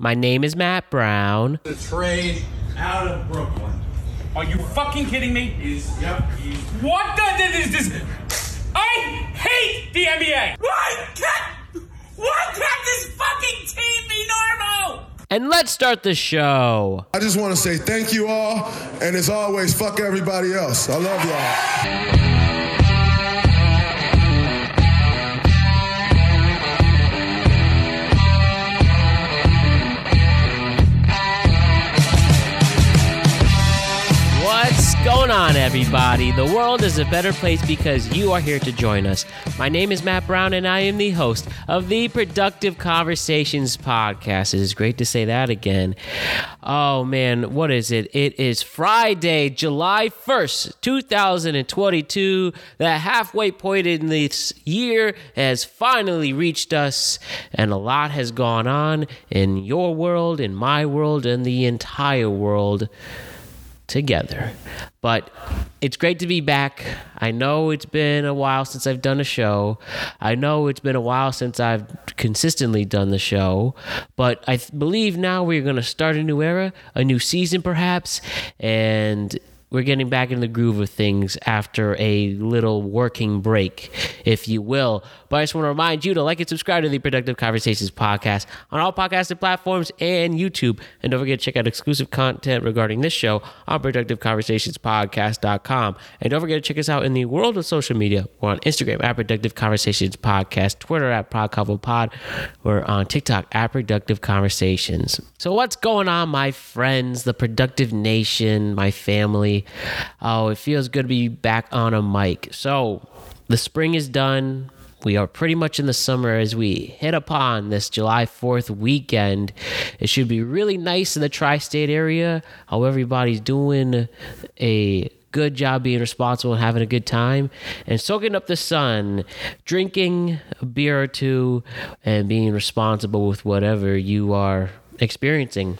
My name is Matt Brown. The trade out of Brooklyn. Are you fucking kidding me? He's, yep, he's. What the is this? I hate the NBA. Why can't why can't this fucking team be normal? And let's start the show. I just want to say thank you all, and as always, fuck everybody else. I love y'all. Going on, everybody? The world is a better place because you are here to join us. My name is Matt Brown, and I am the host of the Productive Conversations podcast. It is great to say that again. Oh, man, what is it? It is Friday, July 1st, 2022. The halfway point in this year has finally reached us, and a lot has gone on in your world, in my world, and the entire world together. But it's great to be back. I know it's been a while since I've done a show. I know it's been a while since I've consistently done the show. But I th- believe now we're going to start a new era, a new season perhaps, and we're getting back in the groove of things after a little working break, if you will. But I just want to remind you to like and subscribe to the Productive Conversations podcast on all podcasting platforms and YouTube. And don't forget to check out exclusive content regarding this show on productiveconversationspodcast.com. And don't forget to check us out in the world of social media. We're on Instagram at Productive Conversations Podcast, Twitter at ProdCoverPod. We're on TikTok at Productive Conversations. So what's going on, my friends, the Productive Nation, my family? Oh, it feels good to be back on a mic. So the spring is done. We are pretty much in the summer as we hit upon this July 4th weekend. It should be really nice in the tri state area. How everybody's doing a good job being responsible and having a good time and soaking up the sun, drinking a beer or two, and being responsible with whatever you are experiencing.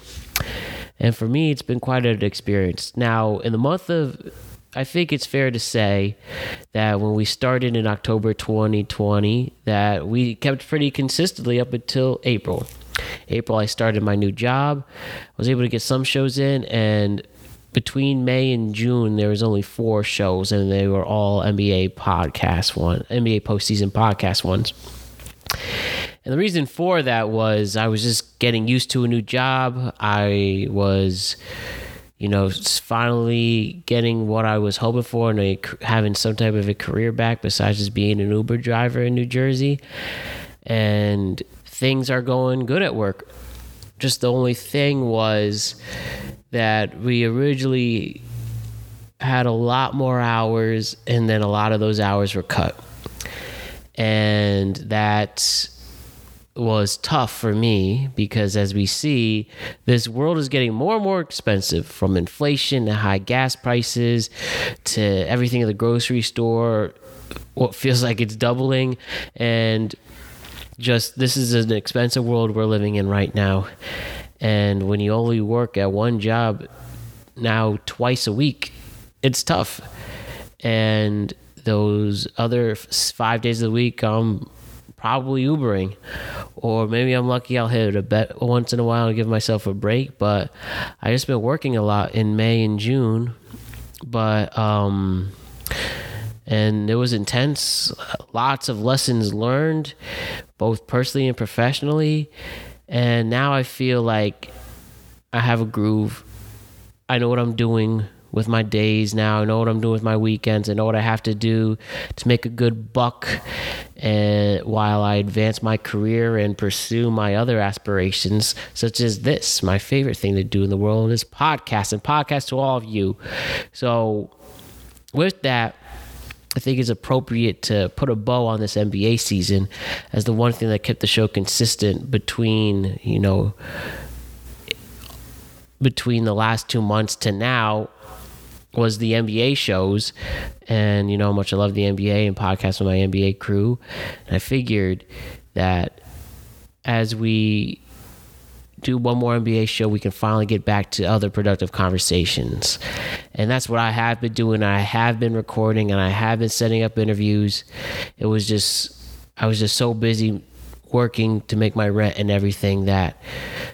And for me, it's been quite an experience. Now, in the month of I think it's fair to say that when we started in October 2020, that we kept pretty consistently up until April. April, I started my new job. I was able to get some shows in, and between May and June, there was only four shows, and they were all NBA podcast one, NBA postseason podcast ones. And the reason for that was I was just getting used to a new job. I was you know, finally getting what I was hoping for and a, having some type of a career back besides just being an Uber driver in New Jersey. And things are going good at work. Just the only thing was that we originally had a lot more hours, and then a lot of those hours were cut. And that was tough for me because as we see this world is getting more and more expensive from inflation to high gas prices to everything in the grocery store what feels like it's doubling. And just this is an expensive world we're living in right now. And when you only work at one job now twice a week it's tough. And those other five days of the week i'm probably Ubering, or maybe I'm lucky I'll hit a bet once in a while and give myself a break. But I just been working a lot in May and June, but um, and it was intense. Lots of lessons learned, both personally and professionally, and now I feel like I have a groove. I know what I'm doing with my days now. I know what I'm doing with my weekends. I know what I have to do to make a good buck and while I advance my career and pursue my other aspirations, such as this. My favorite thing to do in the world is podcast and podcast to all of you. So with that, I think it's appropriate to put a bow on this NBA season as the one thing that kept the show consistent between, you know, between the last two months to now was the NBA shows, and you know how much I love the NBA and podcast with my NBA crew. And I figured that as we do one more NBA show, we can finally get back to other productive conversations. And that's what I have been doing. I have been recording and I have been setting up interviews. It was just, I was just so busy working to make my rent and everything that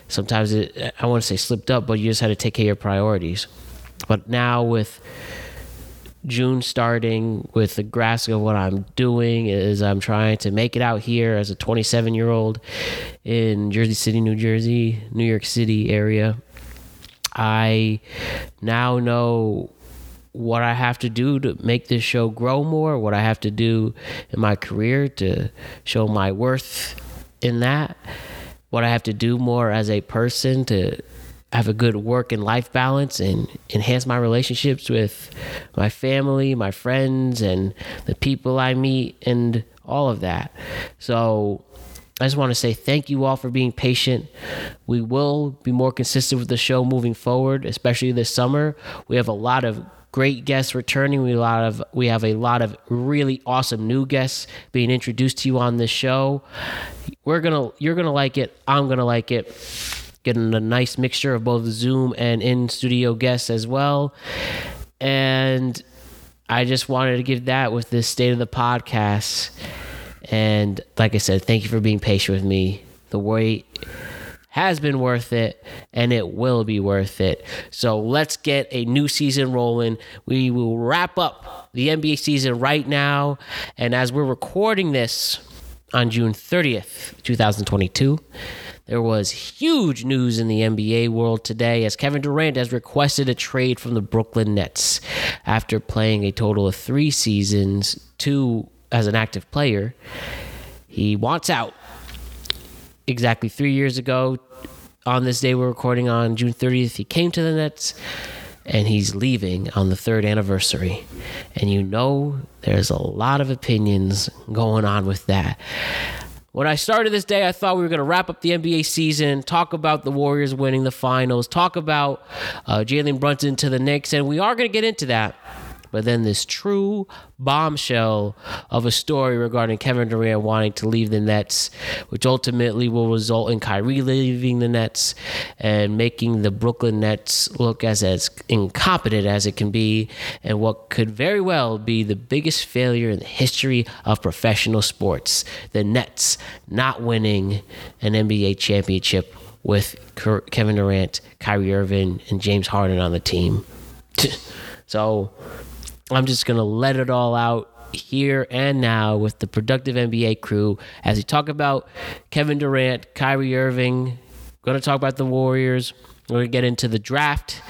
sometimes it, I want to say slipped up, but you just had to take care of your priorities. But now with June starting with the grasp of what I'm doing is I'm trying to make it out here as a 27 year old in Jersey City, New Jersey, New York City area. I now know what I have to do to make this show grow more, what I have to do in my career to show my worth in that, what I have to do more as a person to have a good work and life balance and enhance my relationships with my family, my friends, and the people I meet, and all of that. So, I just want to say thank you all for being patient. We will be more consistent with the show moving forward, especially this summer. We have a lot of great guests returning. We a lot of we have a lot of really awesome new guests being introduced to you on this show. We're gonna you're gonna like it. I'm gonna like it. Getting a nice mixture of both Zoom and in studio guests as well. And I just wanted to give that with this state of the podcast. And like I said, thank you for being patient with me. The wait has been worth it and it will be worth it. So let's get a new season rolling. We will wrap up the NBA season right now. And as we're recording this on June 30th, 2022, there was huge news in the NBA world today as Kevin Durant has requested a trade from the Brooklyn Nets after playing a total of three seasons, two as an active player. He wants out. Exactly three years ago, on this day we're recording on June 30th, he came to the Nets and he's leaving on the third anniversary. And you know, there's a lot of opinions going on with that. When I started this day, I thought we were going to wrap up the NBA season, talk about the Warriors winning the finals, talk about uh, Jalen Brunson to the Knicks, and we are going to get into that. But then this true bombshell of a story regarding Kevin Durant wanting to leave the Nets, which ultimately will result in Kyrie leaving the Nets and making the Brooklyn Nets look as, as incompetent as it can be, and what could very well be the biggest failure in the history of professional sports. The Nets not winning an NBA championship with Kevin Durant, Kyrie Irving, and James Harden on the team. so I'm just going to let it all out here and now with the productive NBA crew as we talk about Kevin Durant, Kyrie Irving. We're Going to talk about the Warriors. We're going to get into the draft.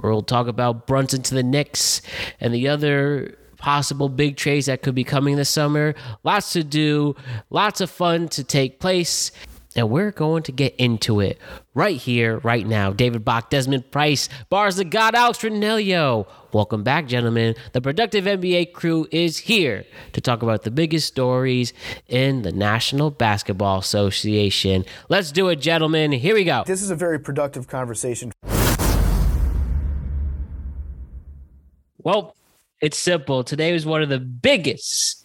We'll talk about Brunson to the Knicks and the other possible big trades that could be coming this summer. Lots to do, lots of fun to take place. And we're going to get into it right here, right now. David Bach, Desmond Price, Bars the God, Alex Ranelio. Welcome back, gentlemen. The Productive NBA crew is here to talk about the biggest stories in the National Basketball Association. Let's do it, gentlemen. Here we go. This is a very productive conversation. Well, it's simple. Today was one of the biggest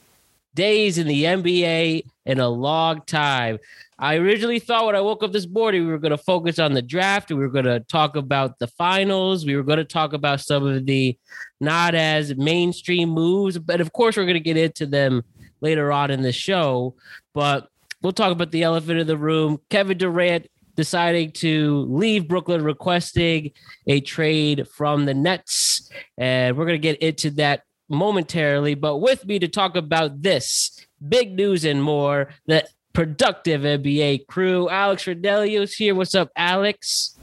days in the NBA in a long time. I originally thought when I woke up this morning, we were going to focus on the draft. We were going to talk about the finals. We were going to talk about some of the not as mainstream moves. But of course, we're going to get into them later on in the show. But we'll talk about the elephant in the room. Kevin Durant deciding to leave Brooklyn, requesting a trade from the Nets. And we're going to get into that momentarily. But with me to talk about this big news and more, the productive NBA crew. Alex Rodelio's here. What's up, Alex?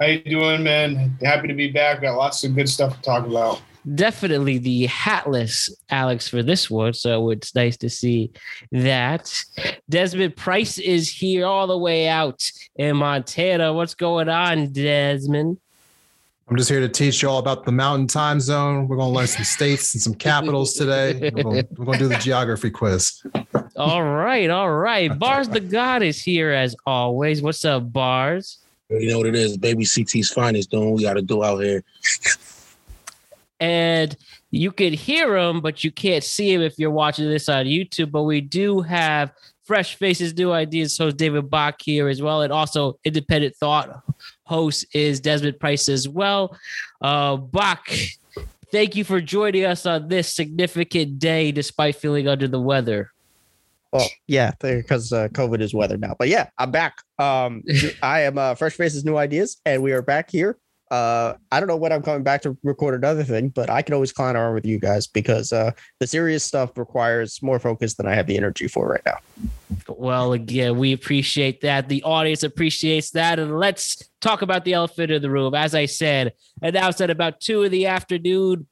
How you doing, man? Happy to be back. Got lots of good stuff to talk about. Definitely the hatless Alex for this one, so it's nice to see that. Desmond Price is here all the way out in Montana. What's going on, Desmond? I'm just here to teach you all about the mountain time zone. We're going to learn some states and some capitals today. We're going, we're going to do the geography quiz. All right, all right. Bars the God is here as always. What's up, Bars? You know what it is, baby. CT's finest doing what we got to do out here. And you could hear him, but you can't see him if you're watching this on YouTube. But we do have fresh faces, new ideas. So is David Bach here as well, and also independent thought host is Desmond Price as well. Uh, Bach, thank you for joining us on this significant day, despite feeling under the weather. Well, yeah, because uh, COVID is weather now. But yeah, I'm back. Um, I am uh, Fresh Faces New Ideas, and we are back here. Uh, I don't know when I'm coming back to record another thing, but I can always clown around with you guys because uh, the serious stuff requires more focus than I have the energy for right now. Well, again, we appreciate that. The audience appreciates that. And let's talk about the elephant in the room. As I said, announced at about two in the afternoon,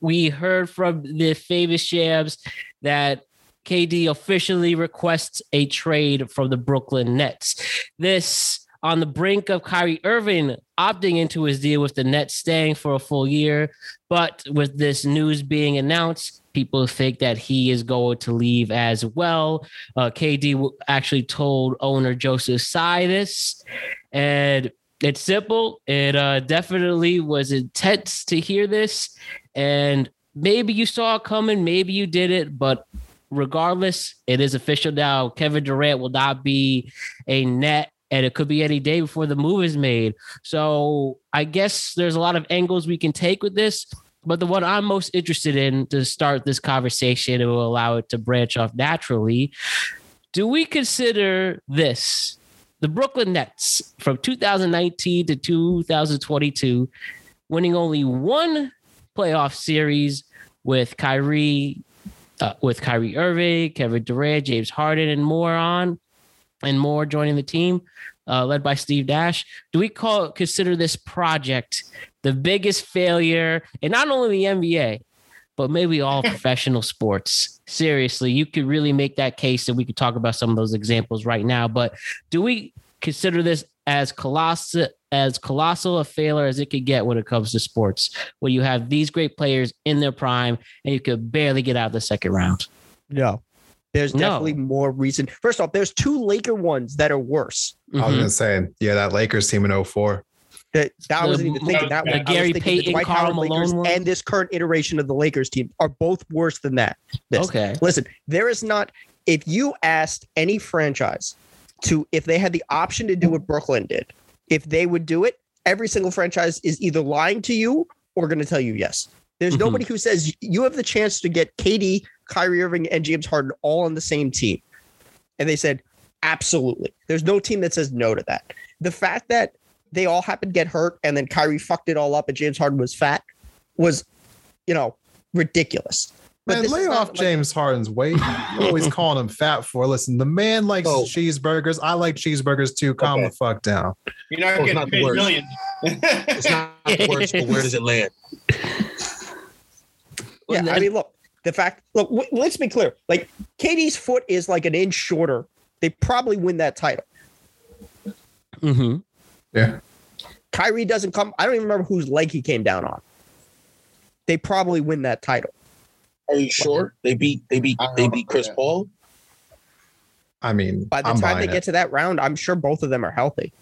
we heard from the famous Shams that KD officially requests a trade from the Brooklyn Nets. This on the brink of Kyrie Irving opting into his deal with the Nets, staying for a full year. But with this news being announced, people think that he is going to leave as well. Uh, KD actually told owner Joseph Tsai this, and it's simple. It uh, definitely was intense to hear this, and maybe you saw it coming, maybe you did it, but regardless, it is official now. Kevin Durant will not be a net and it could be any day before the move is made. So I guess there's a lot of angles we can take with this. But the one I'm most interested in to start this conversation and will allow it to branch off naturally. Do we consider this the Brooklyn Nets from 2019 to 2022 winning only one playoff series with Kyrie, uh, with Kyrie Irving, Kevin Durant, James Harden, and more on, and more joining the team, uh, led by Steve Nash. Do we call consider this project the biggest failure and not only the NBA, but maybe all professional sports? Seriously, you could really make that case, and we could talk about some of those examples right now. But do we consider this as colossal as colossal a failure as it could get when it comes to sports, where you have these great players in their prime and you could barely get out of the second round? No. There's No. definitely more reason. First off, there's two Laker ones that are worse. Mm-hmm. I was gonna say, yeah, that Lakers team in 04. That, that I The- wasn't even thinking that the one. I was Gary thinking Payton, Dwight Karl Howard Lakers Malone one? and this current iteration of the Lakers team are both worse than that. This. Okay. Listen, there is not. If you asked any franchise to, if they had the option to do what Brooklyn did, if they would do it, every single franchise is either lying to you or going to tell you yes. There's Mhm. nobody who says you have the chance to get KD, Kyrie Irving, and James Harden all on the same team. And they said, absolutely. There's no team that says no to that. The fact that they all happened to get hurt and then Kyrie fucked it all up and James Harden was fat was, you know, ridiculous. But Man, lay off like- James Harden's weight. You're always calling him fat for. Listen, the man likes Oh. cheeseburgers. I like cheeseburgers too. Calm Okay. the fuck down. You're not Oh, getting not paid worst. millions. It's not the worst, but where does it land? Yeah, I mean, look, the fact, look, w- let's be clear. Like, KD's foot is like an inch shorter. They probably win that title. Mm-hmm. Yeah. Kyrie doesn't come. I don't even remember whose leg he came down on. They probably win that title. Are you sure they beat they beat they beat Chris Yeah. Paul? I mean, By the I'm time they buying get to that round, I'm sure both of them are healthy.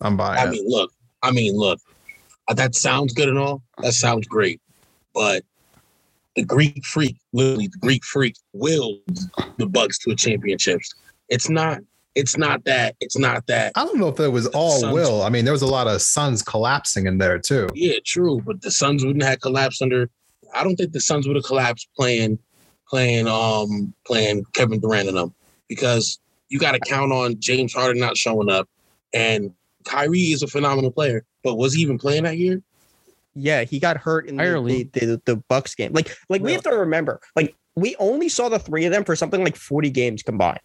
I'm buying I it. mean, look, I mean, look, uh, that sounds good and all. That sounds great, but the Greek Freak, literally, the Greek Freak willed the Bucks to a championships. It's not. It's not that. It's not that. I don't know if it was all Suns. will. I mean, there was a lot of Suns collapsing in there too. Yeah, true, but the Suns wouldn't have collapsed under. I don't think the Suns would have collapsed playing, playing, um, playing Kevin Durant and them because you got to count on James Harden not showing up, and Kyrie is a phenomenal player. But was he even playing that year? Yeah, he got hurt in the, Ireland. the, the, the Bucks game. Like, like we have to remember, like, we only saw the three of them for something like 40 games combined.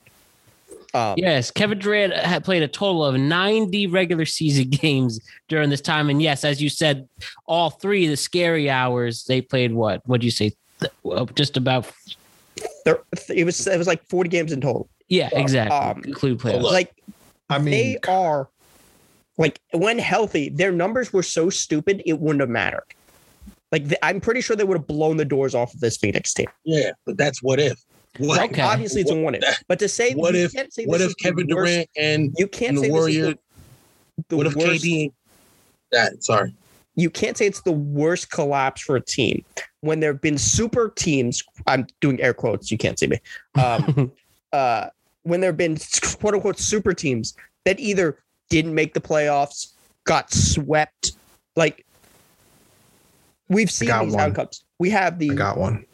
Um, Yes, Kevin Durant had played a total of 90 regular season games during this time. And yes, as you said, all three of the scary hours, they played what? What do you say? Well, Just about, there, it was it was like 40 games in total. yeah, exactly. Um, Include playoffs. Like, I mean, they are like when healthy, their numbers were so stupid it wouldn't have mattered. Like th- I'm pretty sure they would have blown the doors off of this Phoenix team. Yeah, but that's what if. What, Okay. Obviously, it's a one if. But to say What if- can't say what if is the Kevin worst- Durant and, you can't and say the this is the, the what if worst, KD? That sorry. you can't say it's the worst collapse for a team when there have been super teams. I'm doing air quotes. You can't see me. Um, uh, when there have been quote unquote super teams that either didn't make the playoffs, got swept, like we've seen these one. outcomes. We have I the got one.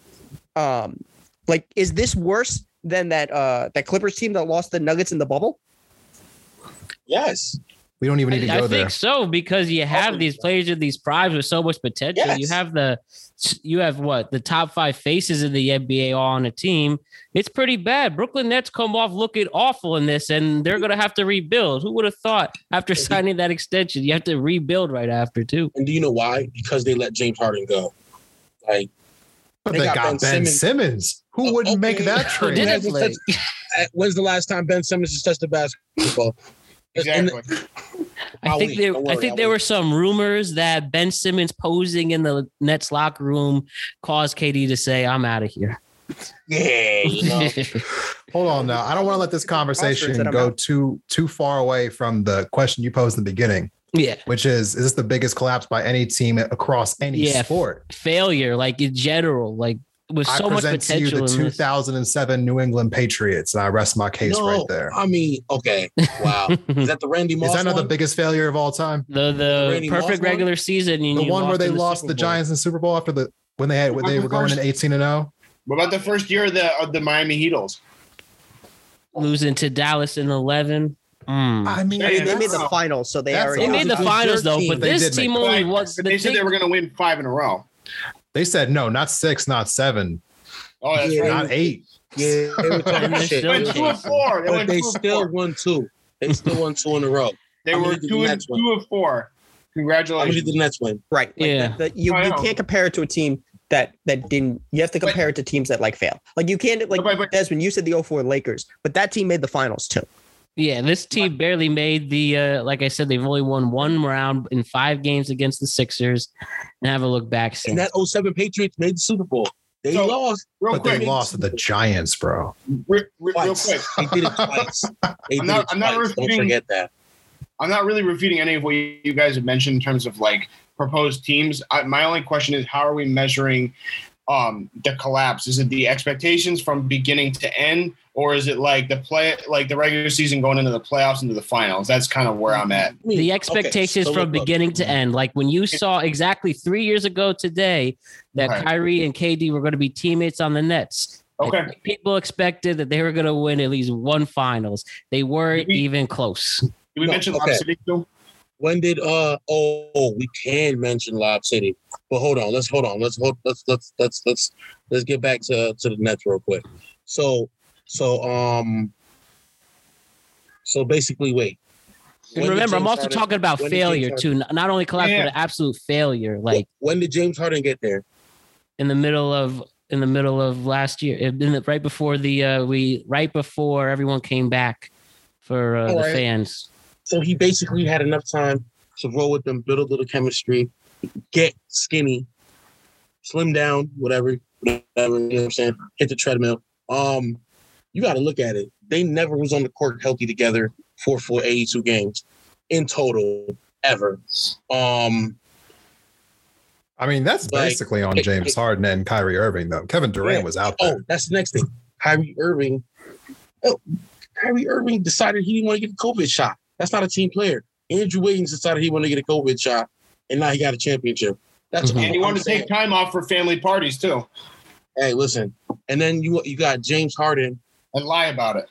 um, like is this worse than that uh that Clippers team that lost the Nuggets in the bubble? Yes. We don't even need to go there. I think so because you have these players with these primes with so much potential. You have the, you have what the top five faces in the NBA all on a team. It's pretty bad. Brooklyn Nets come off looking awful in this, and they're going to have to rebuild. Who would have thought after signing that extension, you have to rebuild right after too? And do you know why? Because they let James Harden go. Like But They they got got, Ben Ben, Simmons. Simmons. Who Oh, wouldn't make okay. that trade? did it? Didn't hasn't play. when's the last time Ben Simmons has touched the basketball? And- Exactly. I think there, wait. Don't I think I'll there wait. were some rumors that Ben Simmons posing in the Nets locker room caused KD to say, "I'm out of here." Yeah, you know. Hold on now. I don't want to let this conversation go out. too too far away from the question you posed in the beginning, yeah, which is is this the biggest collapse by any team across any Yeah. sport? failure, like in general, like with I so much present to you the in this. 2007 New England Patriots, and I rest my case no, right there. I mean, okay, wow. Is that the Randy Moss? Is that not the biggest failure of all time? the the Randy Moss perfect one? regular season. The one where they in lost the Giants in Super Bowl after the when they had when they were going in 18 and oh? 0. What about the first year of the of the Miami Heatles? losing to Dallas in eleven. Mm. I mean, Yeah, They, they made the finals, so they already They made the It finals though, but this team only was the they said they were going to win five in a row. They said no, not six, not seven, Oh, that's Yeah. right. not eight. Yeah, they were talking And they're shit. still went two of four. They But went they two of still four. won two. They still won two in a row. They How were many did the two, and, Nets win? two of four. How many Congratulations. the Nets win? right. Like Yeah. the- the- you, you can't compare it to a team that that didn't. You have to But- compare it to teams that like fail. Like you can't like But- but- Desmond. You said the 04 Lakers, but that team made the finals too. Yeah, this team barely made the. Uh, like I said, they've only won one round in five games against the Sixers, and have a look back since. And that 07 Patriots made the Super Bowl. They So- lost Real But quick, they lost to the Giants, bro. re- re- real quick. They did it twice. They I'm did not- it I'm not twice. Don't refuting- forget that. I'm not really refuting any of what you guys have mentioned in terms of like proposed teams. I, my only question is how are we measuring um, the collapse? Is it the expectations from beginning to end, or is it like the play, like the regular season going into the playoffs into the finals? That's kind of where I'm at. I mean, the okay, expectations so from look, look. beginning to end. Like when you saw exactly three years ago today that Right. Kyrie and KD were going to be teammates on the Nets. Okay. think people expected that they were going to win at least one finals. They weren't Maybe- even close. Did we No, mention okay. Lob City too? When did uh oh we can mention Lob City, but hold on, let's hold on, let's hold let's let's let's let's let's get back to to the Nets real quick. So so um so basically wait. And When remember, I'm also Harden- talking about when did James failure too. Not only collapse, Yeah. but an absolute failure. Like when did James Harden get there? in the middle of in the middle of last year, in the, right before the uh, we right before everyone came back for uh, the Alright. fans. So he basically had enough time to roll with them, build a little chemistry, get skinny, slim down, whatever, whatever. You know what I'm saying? Hit the treadmill. Um, you got to look at it. They never was on the court healthy together for for 82 games in total ever. Um, I mean, that's Like, basically on James Harden and Kyrie Irving, though. Kevin Durant Yeah. was out oh, there. that's the next thing. Kyrie Irving. Oh, Kyrie Irving decided he didn't want to get the COVID shot. That's not a team player. Andrew Wiggins decided he wanted to get a COVID shot, and now he got a championship. That's Mhm. And you I'm want to take time off for family parties too, Hey, listen. And then you you got James Harden. and lie about it.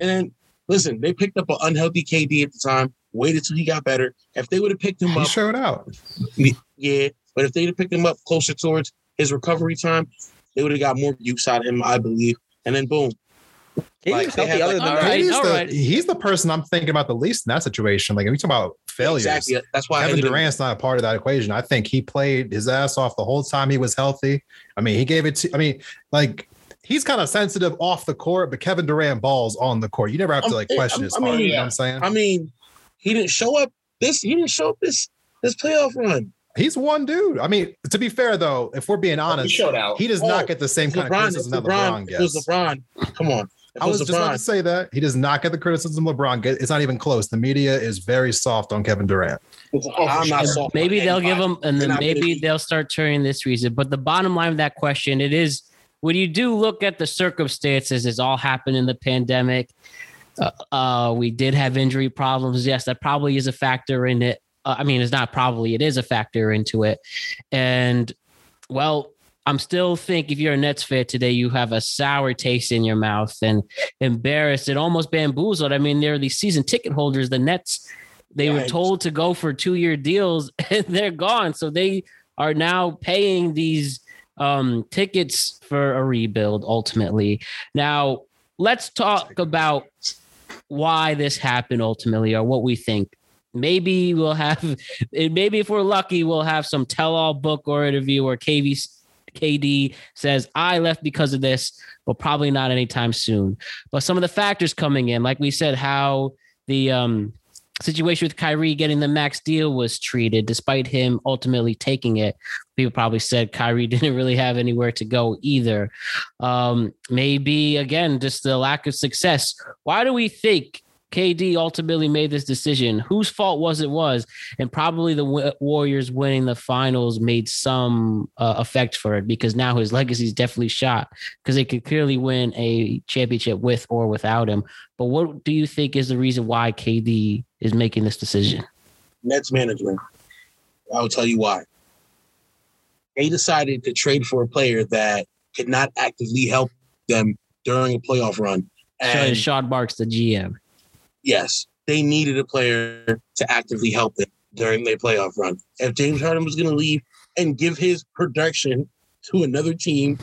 And then listen, they picked up an unhealthy KD at the time. Waited till he got better. If they would have picked him He up, showed out. yeah. But if they'd have picked him up closer towards his recovery time, they would have got more use out of him, I believe. And then boom. He Like, healthy had, other like, than right, he's, all the, right. he's the person I'm thinking about the least in that situation. Like, if we talk about failures, Exactly. That's why Kevin ended it- Durant's not a part of that equation. I think he played his ass off the whole time he was healthy. I mean, he gave it to, I mean, like, he's kind of sensitive off the court, but Kevin Durant balls on the court. You never have to like question I his mean, heart. You know what I'm saying? I mean, he didn't show up this. He didn't show up this this playoff run. He's one dude. I mean, to be fair though, if we're being honest, showed out. he does Oh, not get the same If kind of LeBron, if criticism that LeBron, LeBron it was gets. LeBron. Come on. If I it was just about to say that he does not get the criticism LeBron gets. It's not even close. The media is very soft on Kevin Durant. I'm not soft maybe they'll give him, and then maybe they'll start turning this reason. But the bottom line of that question, it is when you do look at the circumstances, it's all happened in the pandemic. Uh, uh, we did have injury problems. Yes, that probably is a factor in it. Uh, I mean, it's not probably; it is a factor into it. And well, I'm still think if you're a Nets fan today, you have a sour taste in your mouth and embarrassed and almost bamboozled. I mean, they're these season ticket holders. The Nets, they were told to go for two year deals and they're gone. So they are now paying these um, tickets for a rebuild ultimately. Now, let's talk about why this happened ultimately or what we think. Maybe we'll have, maybe if we're lucky, we'll have some tell all book or interview or KV, KD says, I left because of this, but probably not anytime soon. But some of the factors coming in, like we said, how the um, situation with Kyrie getting the max deal was treated, despite him ultimately taking it. People probably said Kyrie didn't really have anywhere to go either. Um, maybe again, just the lack of success. Why do we think KD ultimately made this decision? Whose fault was it? Was and probably the Wa- Warriors winning the finals made some uh, effect for it because now his legacy is definitely shot because they could clearly win a championship with or without him. But what do you think is the reason why KD is making this decision? Nets management. I'll tell you why. They decided to trade for a player that could not actively help them during a playoff run. So And Sean Marks, the GM. Yes, they needed a player to actively help them during their playoff run. If James Harden was going to leave and give his production to another team,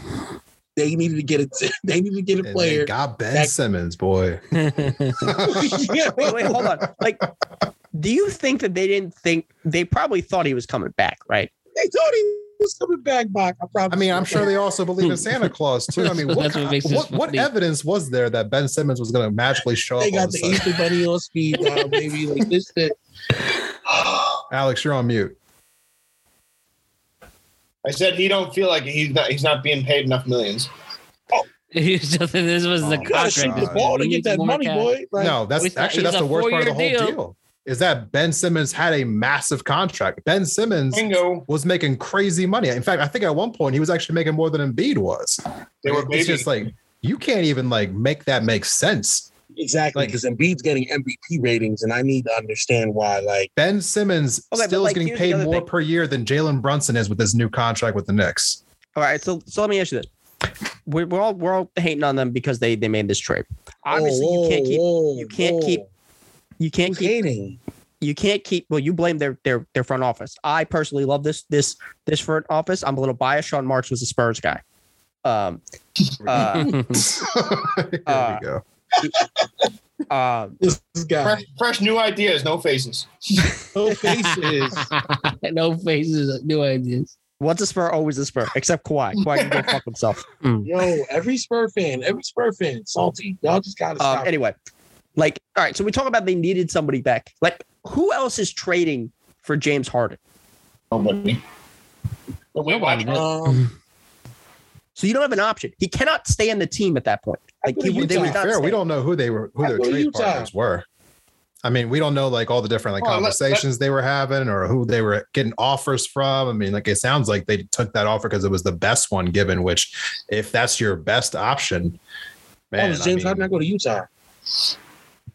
they needed to get a they needed to get a And they player. got Ben that- Simmons, boy. Yeah. Wait, wait, hold on. Like, do you think that they didn't think they probably thought he was coming back, right? They thought he was coming back, Bach. I promise. I mean. I'm sure they also believe in Santa Claus too. I mean, what, That's what what, what evidence was there that Ben Simmons was going to magically show they up? all got the sudden? Easter Bunny on speed dial, baby. Like this shit. Alex, you're on mute. I said he don't feel like he's not he's not being paid enough millions. this was the Oh, You gotta shoot contract. the ball to get that money, cash. boy. Like, no, that's actually that's the worst part of the whole deal. deal. Is that Ben Simmons had a massive contract. Ben Simmons Bingo. was making crazy money. In fact, I think at one point he was actually making more than Embiid was. They were it's just like you can't even like make that make sense. exactly, Like- because Embiid's getting MVP ratings, and I need to understand why. Like, Ben Simmons Okay, still like, is getting paid more thing. per year than Jalen Brunson is with his new contract with the Knicks. All right, so so let me ask you this: we're, we're all we're all hating on them because they they made this trade. Obviously, you can't keep whoa, you can't whoa. keep you can't Who's keep hating? you can't keep well you blame their their their front office i personally love this this this front office i'm a little biased sean marks was a spurs guy um uh, Here Uh, we go. uh This guy, fresh, fresh new ideas, no faces. no faces. no faces, no ideas. what's a spur always a spur except Kawhi. Kawhi can go fuck himself Yo, every Spur fan, every Spur fan, salty. Y'all just gotta um stop. anyway like all right so we talk about they needed somebody back like who else is trading for james harden Nobody. But wait, why? um, so you don't have an option he cannot stay in the team at that point like go to he, they Utah. would not fair, stay. we don't know who they were, who I their trade Utah. partners were. I mean, we don't know like all the different like Well, let- conversations they were having or who they were getting offers from. I mean, like it sounds like they took that offer because it was the best one given. Which, if that's your best option, why man, was I James mean, Harden not go to Utah?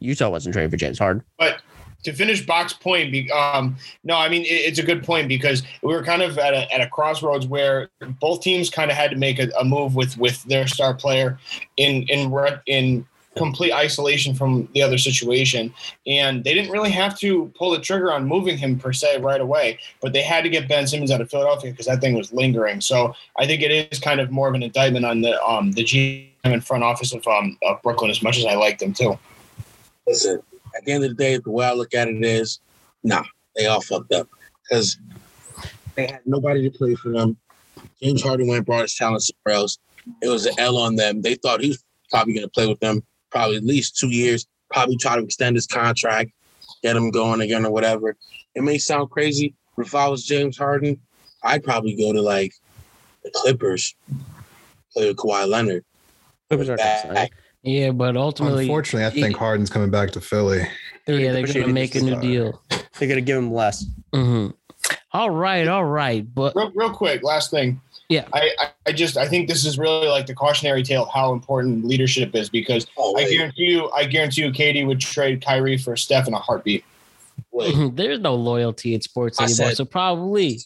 Utah wasn't trading for james harden But to finish Bach's point, um, no, I mean it, it's a good point because we were kind of at a, at a crossroads where both teams kind of had to make a, a move with with their star player in in in complete isolation from the other situation, and they didn't really have to pull the trigger on moving him per se right away, but they had to get Ben Simmons out of Philadelphia because that thing was lingering. So I think it is kind of more of an indictment on the um the GM and front office of um of Brooklyn as much as I like them too. Listen, at the end of the day, the way I look at it is, nah, they all fucked up because they had nobody to play for them. James Harden went and brought his talent somewhere else. It was an L on them. They thought he was probably going to play with them probably at least two years. Probably try to extend his contract, get him going again or whatever. It may sound crazy, but if I was James Harden, I'd probably go to like the Clippers, play with Kawhi Leonard. Clippers that Back. Yeah, but ultimately, unfortunately, I think Harden's coming back to Philly. yeah, they're going to make a new deal. deal. they're gonna give him less hmm All right, all right, but real, real quick, last thing. Yeah. I, I, I just I think this is really like the cautionary tale of how important leadership is because Oh, I guarantee you, I guarantee you, KD would trade Kyrie for Steph in a heartbeat. there's no loyalty in sports I anymore. said- so probably,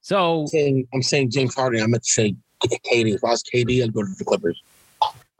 so saying I'm saying James Harden. I'm gonna say KD. If I was KD, I'd go to the Clippers.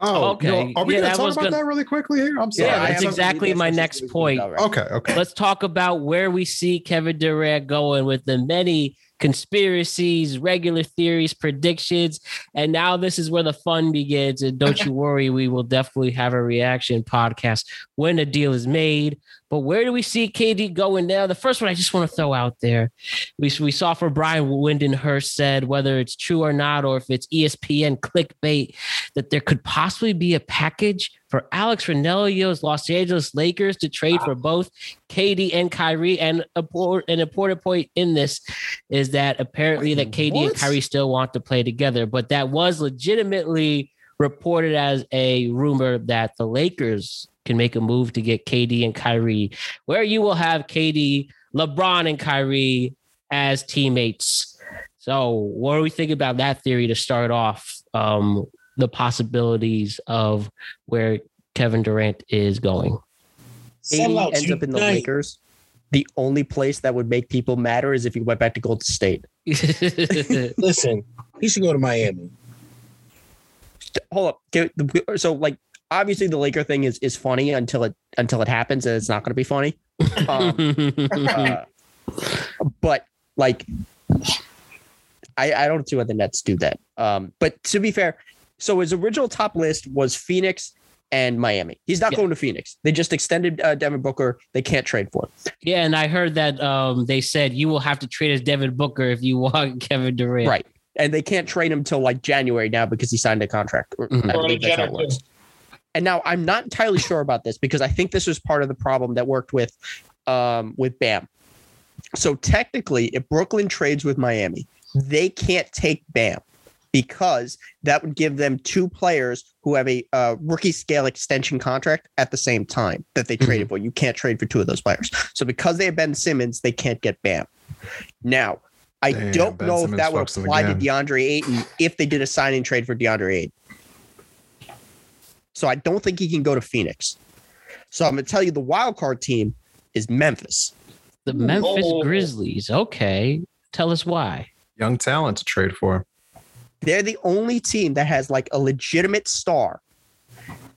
Oh, Okay. okay. are we Yeah, going to talk about gonna- that really quickly here? I'm sorry. Yeah, that's exactly my next point. Okay, okay. Let's talk about where we see Kevin Durant going with the many conspiracies, regular theories, predictions. And now this is where the fun begins. And don't you worry, we will definitely have a reaction podcast when the deal is made. But where do we see KD going now? The first one I just want to throw out there. We, we saw for Brian Windhorst said, whether it's true or not, or if it's ESPN clickbait, that there could possibly be a package for Alex Ranelio's Los Angeles Lakers to trade for both KD and Kyrie. And an important point in this is that apparently that KD and what? Kyrie still want to play together, but that was legitimately reported as a rumor that the Lakers can make a move to get KD and Kyrie, where you will have KD, LeBron, and Kyrie as teammates. So, what do we think about that theory to start off? Um, the possibilities of where Kevin Durant is going. Sell AD out ends up in the. Lakers. The only place that would make people matter is if he went back to Golden State. Listen, he should go to Miami. Hold up. So like obviously the Laker thing is is funny until it until it happens and it's not going to be funny. Um, uh, but like I, I don't see why the Nets do that. Um, but to be fair, so his original top list was Phoenix and Miami. He's not Yeah. going to Phoenix. They just extended uh, Devin Booker. They can't trade for him. yeah, and I heard that um, they said you will have to trade as Devin Booker if you want Kevin Durant. Right. And they can't trade him till like January now because he signed a contract. Or- Mhm. I Or believe that's how it works. And now I'm not entirely sure about this because I think this was part of the problem that worked with um, with Bam. So technically, if Brooklyn trades with Miami, they can't take Bam because that would give them two players who have a uh, rookie scale extension contract at the same time that they traded for. You can't trade for two of those players. So because they have Ben Simmons, they can't get Bam. Now, I Damn, don't Ben know if that would apply to. DeAndre Ayton if they did a signing trade for DeAndre Ayton. So I don't think he can go to Phoenix. So I'm gonna tell you the wild card team is Memphis. The Memphis Oh. Grizzlies. Okay. Tell us why. Young talent to trade for. They're the only team that has like a legitimate star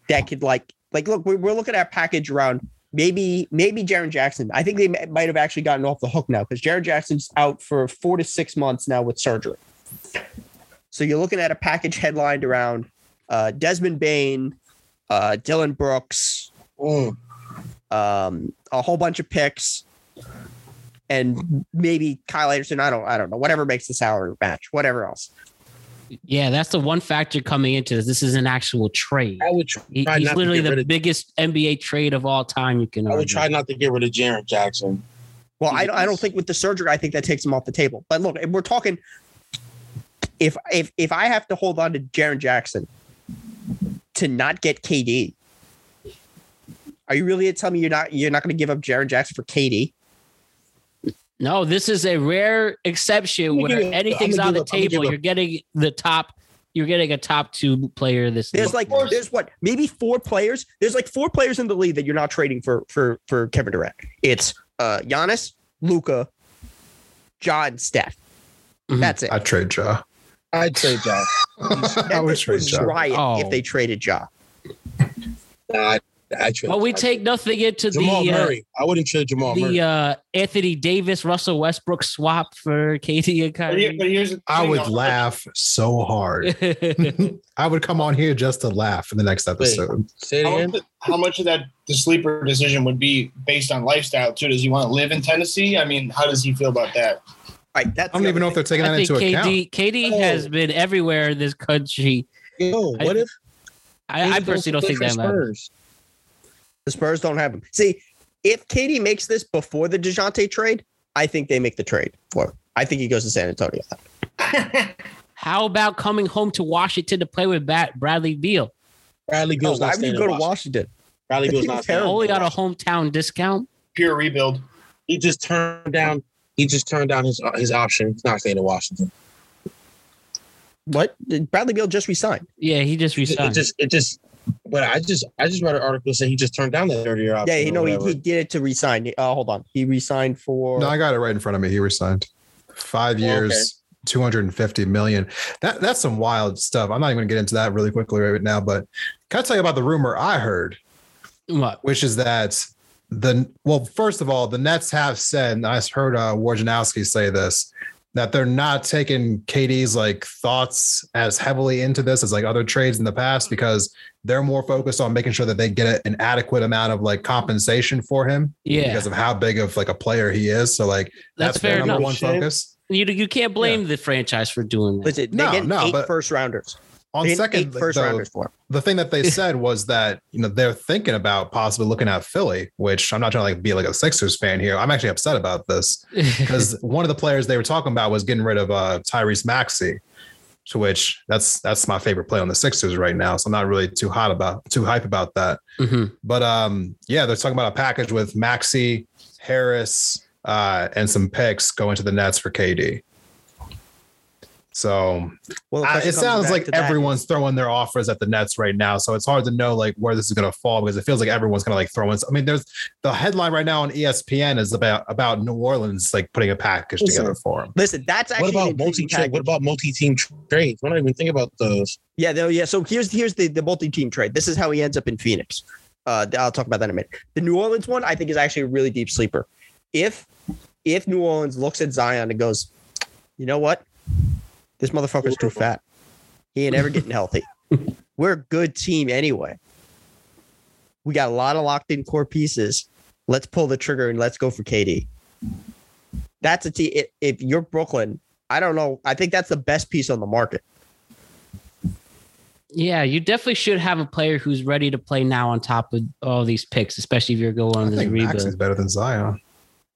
that could like like look we're, we're looking at a package around maybe maybe Jaren Jackson. I think they m- might have actually gotten off the hook now because Jaren Jackson's out for four to six months now with surgery. So you're looking at a package headlined around uh, Desmond Bane, uh, Dillon Brooks, Mm. um, a whole bunch of picks, and maybe Kyle Anderson. I don't, I don't know. Whatever makes the salary match. Whatever else. Yeah, that's the one factor coming into this. This is an actual trade. I would try He- he's literally the of- biggest NBA trade of all time. You can. I would argue. try not to get rid of Jaren Jackson. Well, I don't, I don't think with the surgery, I think that takes him off the table. But look, we're talking. If if if I have to hold on to Jaren Jackson to not get KD, are you really telling me you're not you're not going to give up Jaren Jackson for KD? No, this is a rare exception I'm where give it- anything's on the give it- I'm gonna table. You're getting the top. You're getting a top two player this. There's league. like there's what maybe four players. There's like four players in the league that you're not trading for for for Kevin Durant. It's uh Giannis, Luka, John, Steph. Mhm. That's it. I'd trade Ja. I'd trade Jack. I would Memphis trade Ja. riot Oh. if they traded Ja. Nah, I trade. But we I'd take trade- nothing into Jamal the uh, Murray. I wouldn't trade Jamal Murray. the uh, Anthony Davis Russell Westbrook swap for KD and But, here, but Kyrie. I would though. laugh so hard. I would come on here just to laugh in the next episode. Say it How again. how much of that the sleeper decision would be based on lifestyle too? Does he want to live in Tennessee? I mean, how does he feel about that? Right. That's I don't even know if they're taking I that think into account. KD KD Oh. has been everywhere in this country. Yo, I- what if I, I personally don't think that for matters. The Spurs don't have him. See, if KD makes this before the Dejounte trade, I think they make the trade for him. I think he goes to San Antonio. How about coming home to Washington to play with Bat- Bradley Beal? Bradley Beal's why not would you go to Washington. Washington? Bradley Beal's He's not staying. terrible. Only got a hometown discount. Pure rebuild. He just turned down. He just turned down his his option. He's not staying in Washington. What? Bradley Beal just resigned. Yeah, he just It, it resigned. just it just. But I just I just read an article saying he just turned down that third year option. Yeah, you know, he, he did it to resign. Uh, hold on. He resigned for. No, I got it right in front of me. He resigned. Five Oh, okay. years, 250 million. That that's some wild stuff. I'm not even gonna get into that really quickly right now, but can I tell you about the rumor I heard, What? which is that the well, first of all, the Nets have said, and I heard uh Wojnarowski say this, that they're not taking KD's like thoughts as heavily into this as like other trades in the past because they're more focused on making sure that they get an adequate amount of like compensation for him Yeah, because of how big of like a player he is. So like that's, that's, their fair number enough. one focus. You you can't blame the franchise for doing that. Listen, they No, get no, eight but- first rounders. On They second, first though, rounders for him. the thing that they said was that you know they're thinking about possibly looking at Philly, which I'm not trying to like be like a Sixers fan here. I'm actually upset about this because one of the players they were talking about was getting rid of uh, Tyrese Maxey, to which that's that's my favorite play on the Sixers right now. So I'm not really too hot about too hype about that. Mhm. But um, yeah, they're talking about a package with Maxey, Harris, uh, and some picks going to the Nets for KD. So Well, the it sounds like to that. everyone's throwing their offers at the Nets right now, so it's hard to know like where this is going to fall because it feels like everyone's going to like throw in. I mean, there's the headline right now on ESPN is about about New Orleans like putting a package Listen. together for them. Listen, that's What actually an about multi trade? What about multi team trades? Why not even think about those? Yeah, no, yeah. So here's here's the the multi team trade. This is how he ends up in Phoenix. Uh, I'll talk about that in a minute. The New Orleans one, I think, is actually a really deep sleeper. If if New Orleans looks at Zion and goes, you know what, this motherfucker's too fat. He ain't ever getting healthy. We're a good team anyway. We got a lot of locked in core pieces. Let's pull the trigger and let's go for KD. That's a team. If, if you're Brooklyn, I don't know. I think that's the best piece on the market. Yeah, you definitely should have a player who's ready to play now on top of all these picks, especially if you're going I on this think Max is better than Zion.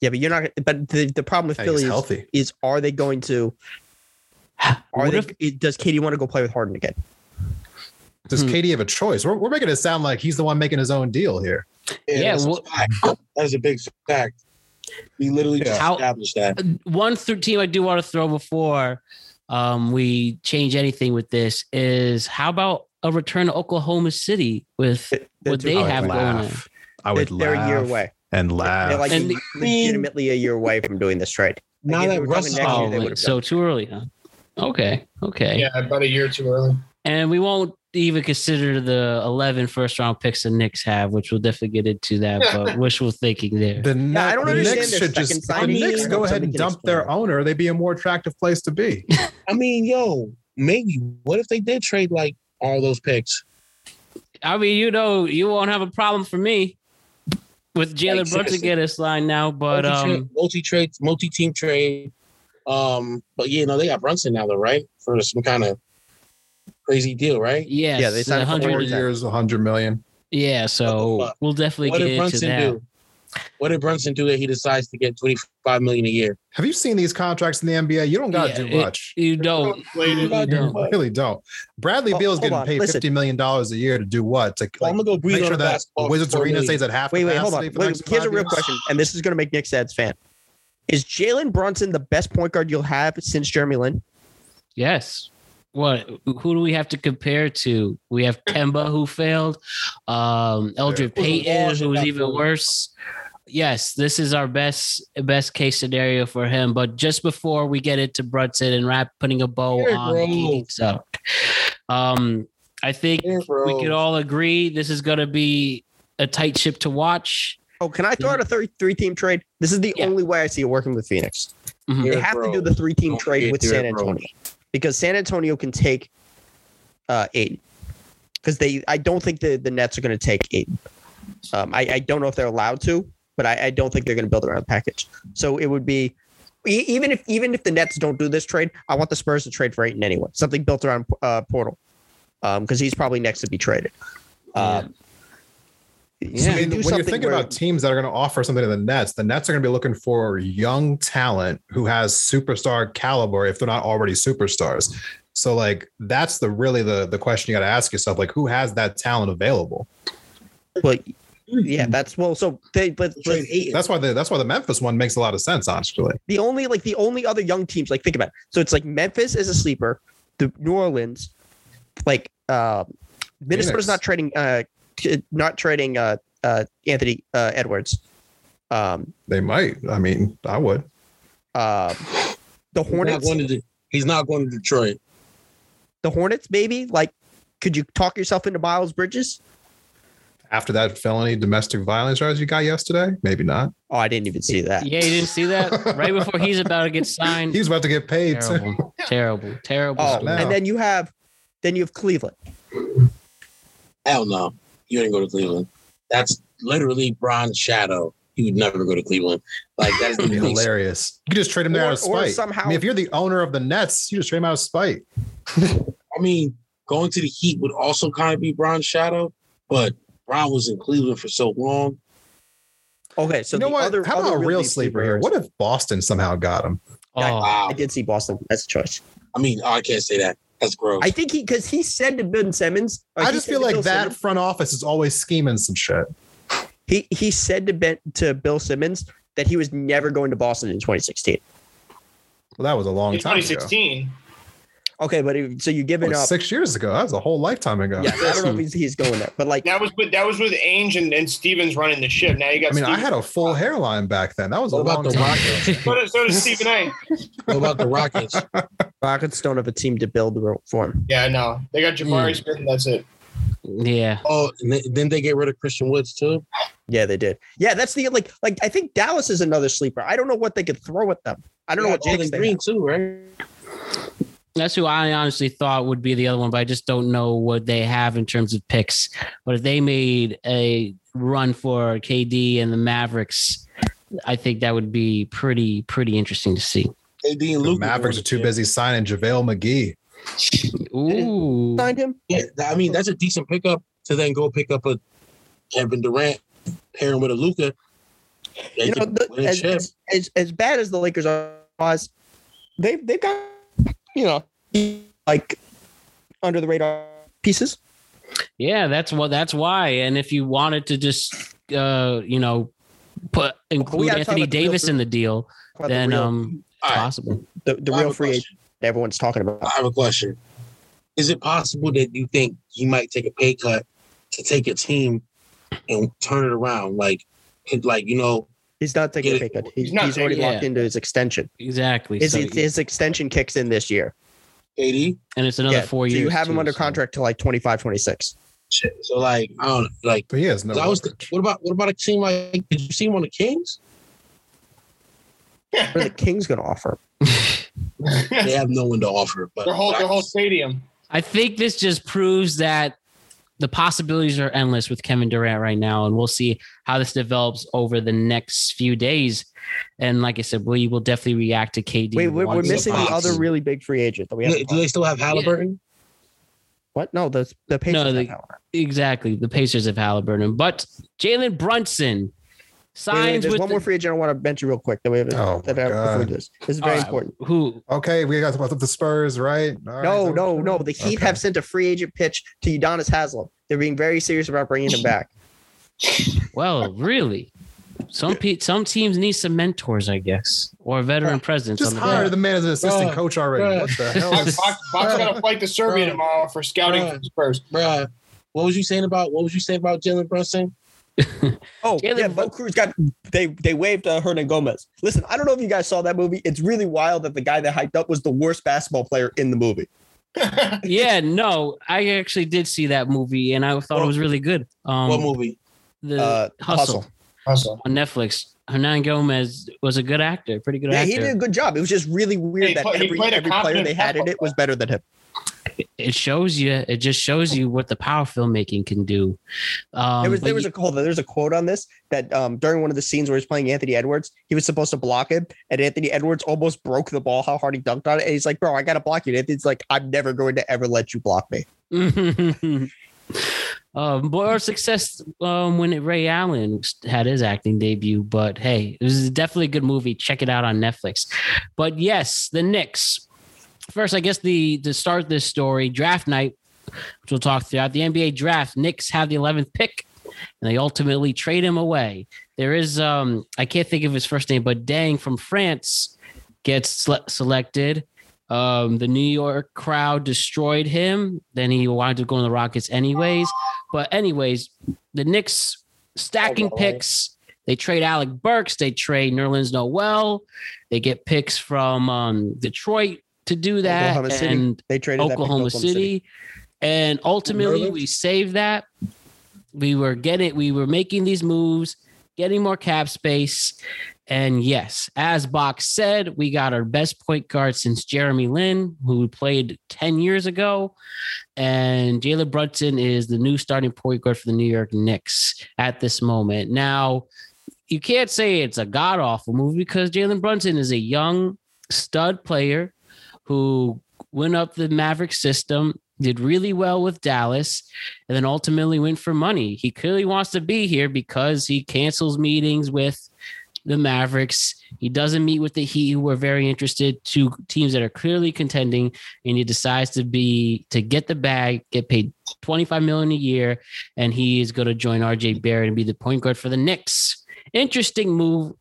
Yeah, but you're not. But the, the problem with Hey, Philly is, healthy. is are they going to? Are What they? if- does KD want to go play with Harden again? Does Hmm. KD have a choice? We're, we're making it sound like he's the one making his own deal here. Yeah, that's, well- a that's a big fact. We literally just How- established that. One th- team I do want to throw before um, we change anything with this is how about a return to Oklahoma City with They're what they have going on? laugh. I They're, would they're laugh a year away. and They're laugh. like And- legitimately a year away from doing this trade. Now Like, if that they Russ is Oh, they wait, would've so too early, huh? Okay, okay. Yeah, about a year too early. And we won't even consider the 11 first round picks the Knicks have, which we'll definitely get into that, but wishful thinking there. The, Yeah, I don't the understand Knicks should just second the signing. Knicks go ahead and can dump their owner. They'd be a more attractive place to be. I mean, yo, maybe what if they did trade like all those picks? I mean, you know, you won't have a problem for me with Jalen Like, Brunson seriously. get us line now, but um, multi trade, multi team trade. Um, but yeah, no, they got Brunson now, though, right? For some kind of crazy deal, right? yes, Yeah, they signed the for hundred- Four Hundred- years, a hundred million. Yeah, so we'll definitely What get did into Brunson that. do? What did Brunson do that he decides to get twenty five million a year? Have you seen these contracts in the NBA? You don't got to Yeah, do it- much. You don't. Inflated. You Not don't. doing really don't. Bradley Oh, Beal's getting on, paid listen. fifty million dollars a year to do what? To Well, I'm gonna go breathe make on sure the that basketball Wizards Arena million. stays at half Wait, wait, hold on. Wait, next here's a real years? question, and this is going to make Nick Sad's fan. Is Jalen Brunson the best point guard you'll have since Jeremy Lin? Yes. What? Who do we have to compare to? We have Kemba who failed, um, Elfrid Payton who was even worse. Yes, this is our best best case scenario for him. But just before we get into Brunson and wrap putting a bow Here, on bro. the so, um, I think Yeah, bro. we could all agree this is going to be a tight ship to watch. Oh, can I throw out a three three team trade? This is the Yeah. only way I see it working with Phoenix. Mhm. They Yeah, have to do the three team Don't trade with San it, bro. Antonio because San Antonio can take uh Ayton because they I don't think the the Nets are going to take eight. Um, I, I don't know if they're allowed to, but I, I don't think they're going to build around the package. So it would be e- even if even if the Nets don't do this trade, I want the Spurs to trade for Ayton anyway. Something built around uh, Poeltl, um, because he's probably next to be traded. Um, so Yeah. I mean, when you're thinking where- about teams that are going to offer something to the Nets, the Nets are going to be looking for young talent who has superstar caliber if they're not already superstars. So like that's the really the the question you got to ask yourself like who has that talent available? but yeah, that's well. So they but, but That's why the that's why the Memphis one makes a lot of sense actually. the only like the only other young teams like think about it. so it's like Memphis is a sleeper, the New Orleans, like uh Minnesota's Phoenix. not trading uh not trading uh uh Anthony uh Edwards. Um They might. I mean, I would. uh the Not Hornets going to He's not going to Detroit. The Hornets, maybe. Like, could you talk yourself into Miles Bridges? After that felony domestic violence charge you got yesterday, maybe not. Oh, I didn't even see that. Yeah, you didn't see that right before he's about to get signed. He's about to get paid. too. terrible, terrible, terrible. Oh, story. and then you have, then you have Cleveland. Hell no. You didn't go to Cleveland. That's literally Bron's shadow. He would never go to Cleveland. Like that is be the hilarious. You could just trade him there Or- out of or spite. somehow- I mean, if you're the owner of the Nets, you just trade him out of spite. I mean, going to the Heat would also kind of be Bron's shadow, but Bron was in Cleveland for so long. Okay, so you know the what? other How other about a real sleeper here? What if Boston somehow got him? Oh, Wow. I did see Boston That's a choice. I mean, oh, I can't say that. That's gross. I think he because he said to Ben Simmons. I just feel like Bill that Simmons- front office is always scheming some shit. he he said to Ben to Bill Simmons that he was never going to Boston in 2016. Well, that was a long In time ago. 2016. Okay, but it, so you That giving was up? six years ago. That was a whole lifetime ago. Yeah, I don't know if he's, he's going there, but like That was with that was with Ainge and, and Stevens running the ship. Now you got. I mean, I had a full hairline back then. That was a about long the time. Rockets? So does, so does Stephen A. what about the Rockets? Rockets don't have a team to build for him. Yeah, no, they got hmm. Jabari Smith, and that's it. yeah. Oh, then- then they get rid of Christian Woods too. Yeah, they did. Yeah, that's the like like I think Dallas is another sleeper. I don't know what they could throw at them. I don't know what Jalen Jalen Green Green. too, right? That's who I honestly thought would be the other one, but I just don't know what they have in terms of picks. But if they made a run for KD and the Mavericks, I think that would be pretty, pretty interesting to see. AD and The Mavericks are too busy signing JaVale McGee. Ooh. Signed him. Yeah, I mean that's a decent pickup to then go pick up a Kevin Durant, pairing with a Luka. You know, the, as, as, as as bad as the Lakers are, was, they they've got you know like under the radar pieces. Yeah, that's what. That's why. And if you wanted to just, uh, you know, put include Anthony about the Davis in the deal, About the then real- um, it's All right. possible. the, the I real free agent that everyone's talking about. I have a question. Is it possible that you think he might take a pay cut to take a team and turn it around? Like, like you know, He's not taking a Yeah, pay cut. He's, he's not he's already taking- locked into his extension. Exactly. His, So- his extension kicks in this year. 80. and it's another Yeah, four so years. you have him too, under so- contract till like 25, 26. Shit. So like, I don't like. But he has no. 'cause I was. leverage. what about what about a team like? Did you see him on the Kings? What are the Kings going to offer? They have no one to offer. But Their whole their whole stadium. I think this just proves that the possibilities are endless with Kevin Durant right now, and we'll see how this develops over the next few days. And like I said, we will definitely react to KD. Wait, we're, we're missing the box. other really big free agent that we have. do they still have Halliburton? What? No, the the Pacers. No, have the- Halliburton. exactly the Pacers have Halliburton, but Jalen Brunson Wait, wait, signs there's with one the- more free agent I want to mention real quick that we have. Oh, that I- before we God. do this. This is very right, important. Who? Okay, we got about the Spurs, right? All right, No, is no, no. The? Heat Okay. have sent a free agent pitch to Udonis Haslam. They're being very serious about bringing him back. Well, really, some pe- some teams need some mentors, I guess, or veteran uh, presence. Just on the hire bench. the man as an assistant Bruh, coach already. bruh. What the hell? Fox, is- Fox, Fox got to fight the Serbia Bruh. tomorrow for scouting Bruh. for Spurs. Bruh, what was you saying about what was you saying about Jalen Brunson? Oh, Jalen yeah, Bro- Bo Cruz got they they waived uh, Hernangómez. Listen, I don't know if you guys saw that movie. It's really wild that the guy that hyped up was the worst basketball player in the movie. yeah, no, I actually did see that movie, and I thought it was really good. Um, what movie? The Uh, Hustle, Hustle. Hustle. on Netflix. Hernangómez was a good actor, pretty good Yeah, actor. he did a good job. It was just really weird He that played- every, every player they had in it was better than him. It shows you. It just shows you what the power filmmaking can do. Um, there was there was you- a hold on, there's a quote on this that um, during one of the scenes where he's playing Anthony Edwards, he was supposed to block him, and Anthony Edwards almost broke the ball. How hard he dunked on it, and he's like, "Bro, I gotta block you." And Anthony's like, "I'm never going to ever let you block me." um, more success um, when Ray Allen had his acting debut. But hey, it was definitely a good movie. Check it out on Netflix. But yes, the Knicks. First, I guess the to start this story, draft night, which we'll talk throughout the NBA draft. Knicks have the 11th pick, and they ultimately trade him away. There is um, I can't think of his first name, but Dieng from France gets sele- selected. Um, the New York crowd destroyed him. Then he wanted to go in the Rockets anyways. But anyways, the Knicks stacking Oh, picks. They trade Alec Burks. They trade Nerlens Noel. They get picks from um, Detroit, to do that. Oklahoma City. and They traded that Oklahoma City. And ultimately, we saved that. We were getting, we were making these moves, getting more cap space. And yes, as Box said, we got our best point guard since Jeremy Lin, who played 10 years ago. And Jalen Brunson is the new starting point guard for the New York Knicks at this moment. Now, you can't say it's a god awful move because Jalen Brunson is a young stud player who went up the Maverick system, did really well with Dallas, and then ultimately went for money. He clearly wants to be here because he cancels meetings with the Mavericks. He doesn't meet with the Heat, who are very interested, two teams that are clearly contending, and he decides to be to get the bag, get paid 25 million a year, and he is going to join RJ Barrett and be the point guard for the Knicks. Interesting move.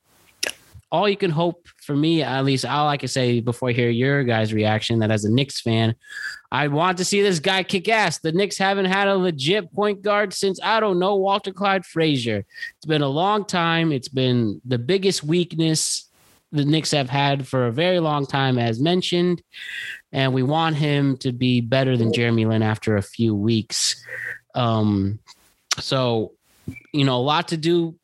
All you can hope for me, at least all I can say before I hear your guys' reaction, that as a Knicks fan, I want to see this guy kick ass. The Knicks haven't had a legit point guard since I don't know Walter Clyde Frazier. It's been a long time. It's been the biggest weakness the Knicks have had for a very long time, as mentioned. And we want him to be better than Jeremy Lin after a few weeks. Um, so, you know, a lot to do.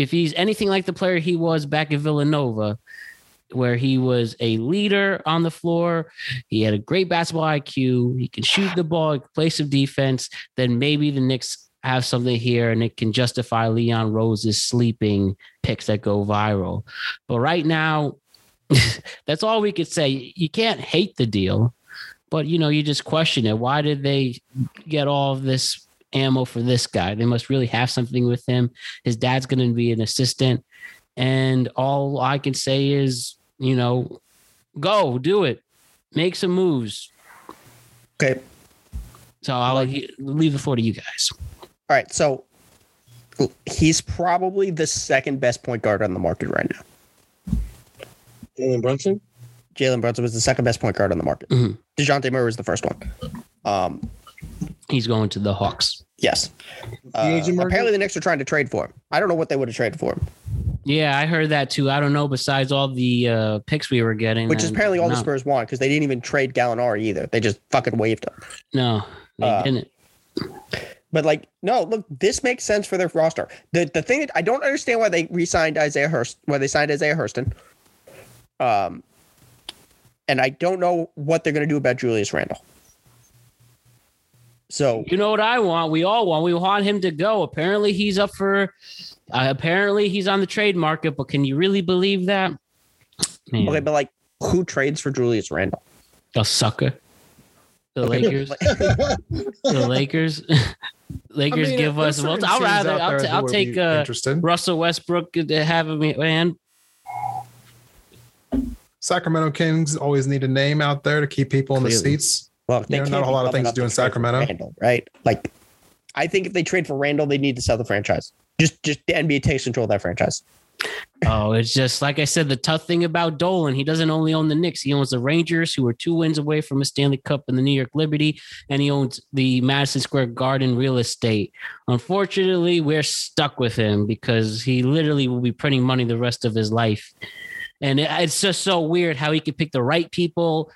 If he's anything like the player he was back at Villanova, where he was a leader on the floor, he had a great basketball IQ, he can shoot the ball, play some defense, then maybe the Knicks have something here and it can justify Leon Rose's sleeping picks that go viral. But right now, that's all we could say. You can't hate the deal, but you know, you just question it. Why did they get all of this ammo for this guy? They must really have something with him. His dad's going to be an assistant. And all I can say is, you know, go do it, make some moves. Okay. So I'll leave the floor to you guys. All right. So he's probably the second best point guard on the market right now. Jalen Brunson. Jalen Brunson was the second best point guard on the market. Mhm. DeJounte Murray was the first one. Um, He's going to the Hawks. yes. Uh, Agent apparently, the Knicks are trying to trade for him. I don't know what they would have traded for him, Yeah, I heard that too. I don't know. Besides all the uh, picks we were getting, which is apparently all the Spurs want because they didn't even trade Gallinari either. They just fucking waived him. No, they Uh, didn't. But like, no, look, this makes sense for their roster. The the thing that I don't understand why they re-signed Isaiah Hurst, why they signed Isaiah Hurston. Um, and I don't know what they're gonna do about Julius Randle. So You know what I want? We all want. We want him to go. Apparently, he's up for. Uh, apparently, he's on the trade market. But can you really believe that? Man, okay, but like, who trades for Julius Randle? a sucker. The Lakers. the Lakers. Lakers I mean, give us. Well, I'll rather. I'll, there ta- who I'll take uh. Russell Westbrook to have him. And Sacramento Kings always need a name out there to keep people in the seats. Well, You know, not a whole lot of things to do in Sacramento. Randle, right? Like, I think if they trade for Randle, they need to sell the franchise. Just, just the NBA takes control of that franchise. Oh, it's just like I said. The tough thing about Dolan, he doesn't only own the Knicks. He owns the Rangers, who are two wins away from a Stanley Cup, and the New York Liberty, and he owns the Madison Square Garden real estate. Unfortunately, we're stuck with him because he literally will be printing money the rest of his life. And it's just so weird how he could pick the right people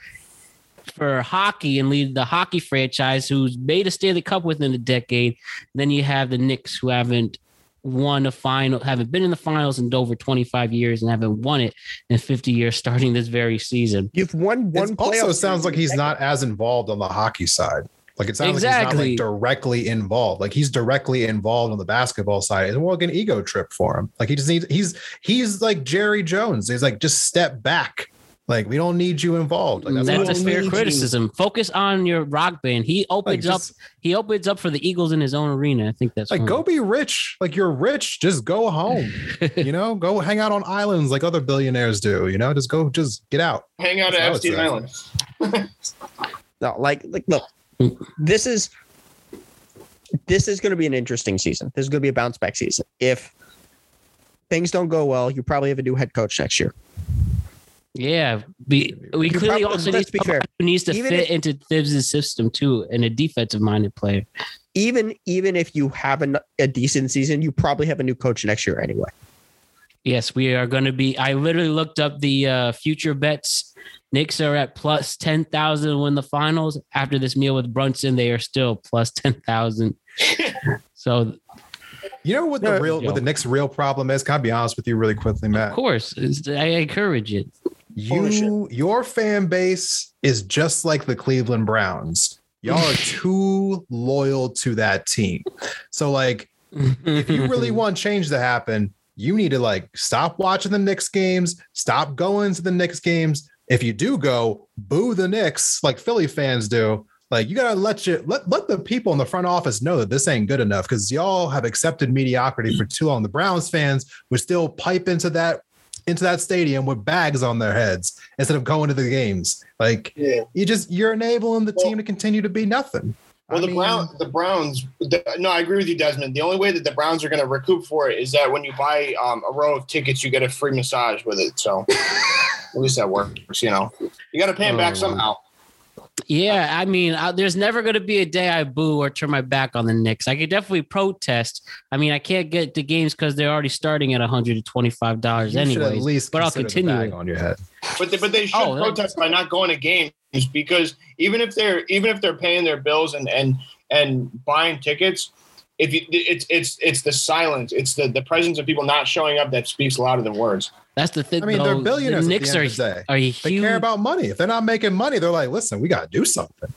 for hockey and lead the hockey franchise who's made a Stanley Cup within a decade. Then you have the Knicks who haven't won a final, haven't been in the finals in over 25 years and haven't won it in 50 years starting this very season. You've won one. It also sounds like he's series. not as involved on the hockey side. Like it sounds like he's not like directly involved. Like he's directly involved on the basketball side. It's more like an ego trip for him. Like he just needs he's he's like Jerry Jones. He's like just step back. Like we don't need you involved. Like that's, That's, a fair need you. criticism. Focus on your rock band. He opens just- up. He opens up for the Eagles in his own arena. I think that's like one. go be rich. Like you're rich. Just go home. you know, go hang out on islands like other billionaires do. You know, just go, just get out. Hang out That's at what Epstein Island. No, like, like, look, this is this is going to be an interesting season. This is going to be a bounce back season. If things don't go well, you probably have a new head coach next year. Yeah, be, we You clearly probably- also need be someone fair. who needs to Even fit if- into Thibs' system too, and a defensive minded player. Even even if you have an, a decent season, you probably have a new coach next year anyway. Yes, we are going to be. I literally looked up the uh, future bets. Knicks are at plus 10,000 to win the finals. After this meal with Brunson, they are still plus 10,000. so, You know what the Yeah. real what the Knicks' real problem is? Can I be honest with you really quickly, Matt? of course, I encourage it. You your fan base is just like the Cleveland Browns. Y'all are too loyal to that team. So like if you really want change to happen, you need to like stop watching the Knicks games, stop going to the Knicks games. If you do go, boo the Knicks like Philly fans do. Like you gotta let you let let the people in the front office know that this ain't good enough because y'all have accepted mediocrity for too long. The Browns fans would still pipe into that into that stadium with bags on their heads instead of going to the games. Like Yeah. you just you're enabling the Well- team to continue to be nothing. Well, I the mean, Brown, the Browns. The, no, I agree with you, Desmond. The only way that the Browns are going to recoup for it is that when you buy um, a row of tickets, you get a free massage with it. So at least that works. You know, you got to pay them back Oh. somehow. Yeah, I mean, I, there's never going to be a day I boo or turn my back on the Knicks. I could definitely protest. I mean, I can't get the games because they're already starting at 125 dollars anyway. at least but I'll consider the continue bag on your head. But they, but they should Oh, protest by not going to games because even if they're even if they're paying their bills and and and buying tickets, if you it's it's it's the silence, it's the the presence of people not showing up that speaks louder than words. That's the thing. I mean, they're billionaires. The at Knicks the are end of the day. are They care about money. If they're not making money, they're like, listen, we got to do something.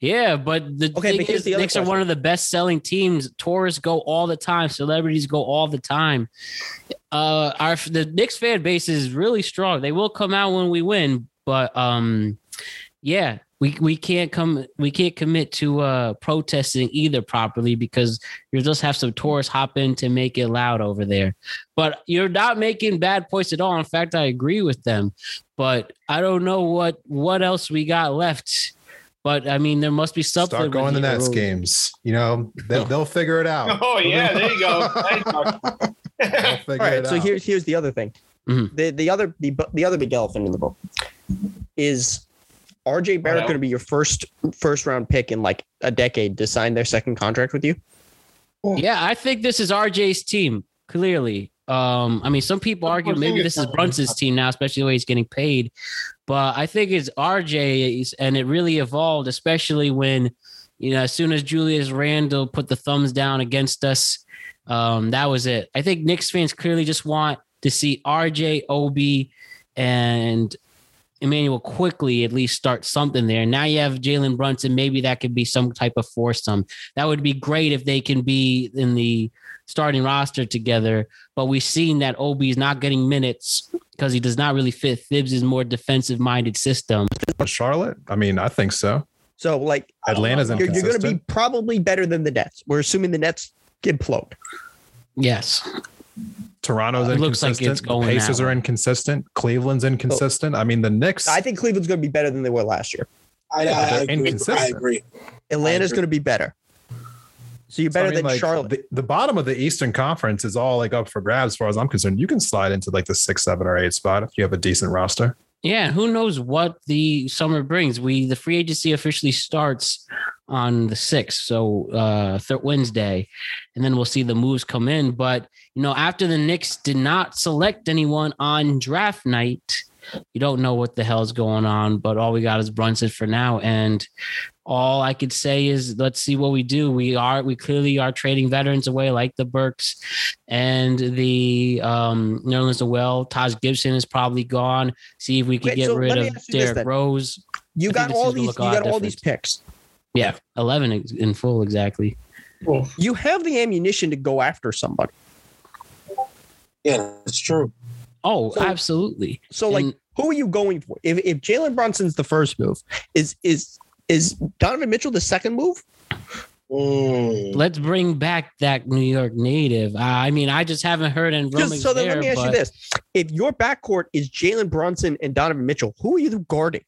Yeah, but the Okay, thing but here's is, the other Knicks are one of the best selling teams. Tourists go all the time. Celebrities go all the time. Uh, our the Knicks fan base is really strong. They will come out when we win, but um, yeah, we we can't come we can't commit to uh protesting either properly because you'll just have some tourists hop in to make it loud over there. But you're not making bad points at all. In fact, I agree with them. But I don't know what what else we got left. But I mean, there must be something. Start going to with Nets Heroes. games. You know, they'll, they'll figure it out. Oh yeah, there you go. Thanks, Mark. They'll All right, so out. here's here's the other thing. Mhm. The the other the, the other big elephant in the room is RJ Barrett going to be your first first round pick in like a decade to sign their second contract with you? Yeah, I think this is RJ's team. Clearly, um, I mean, some people argue maybe this is Brunson's team now, especially the way he's getting paid. But I think it's RJ's, and it really evolved, especially when you know, as soon as Julius Randle put the thumbs down against us, um, that was it. I think Knicks fans clearly just want to see RJ, Obi, and Immanuel Quickley at least start something there. Now you have Jalen Brunson. Maybe that could be some type of foursome. That would be great if they can be in the starting roster together. But we've seen that Obi is not getting minutes because he does not really fit Thibs' more defensive minded system. Charlotte? I mean, I think so. So like Atlanta's you're, you're going to be probably better than the Nets. We're assuming the Nets implode. Yes. Toronto's It inconsistent. looks like it's The going Pacers are way. inconsistent. Cleveland's oh. inconsistent. I mean, the Knicks. I think Cleveland's going to be better than they were last year. I, Yeah, I, they're agree. I agree. Atlanta's going to be better. So you're So, I better mean, than like, Charlotte. The, the bottom of the Eastern Conference is all like up for grabs, as far as I'm concerned. You can slide into like the six, seven, or eight spot if you have a decent roster. Yeah, who knows what the summer brings? We the free agency officially starts on the sixth, so uh third Wednesday, and then we'll see the moves come in. But you know, after the Knicks did not select anyone on draft night, you don't know what the hell's going on. But all we got is Brunson for now, and all I could say is let's see what we do. We are we clearly are trading veterans away like the Burks and the um Nerlens Noel. Taj Gibson is probably gone. See if we could Wait, get so rid of Derrick. Rose. you I got all these. You look a lot got all these picks. Yeah, eleven in full exactly. You have the ammunition to go after somebody. Yeah, that's true. Oh, So- absolutely. So like, who are you going for? If if Jalen Brunson's the first move, is is is Donovan Mitchell the second move? Mm. Let's bring back that New York native. I mean, I just haven't heard in Just, so then there, let me ask you this: If your backcourt is Jalen Brunson and Donovan Mitchell, who are you guarding?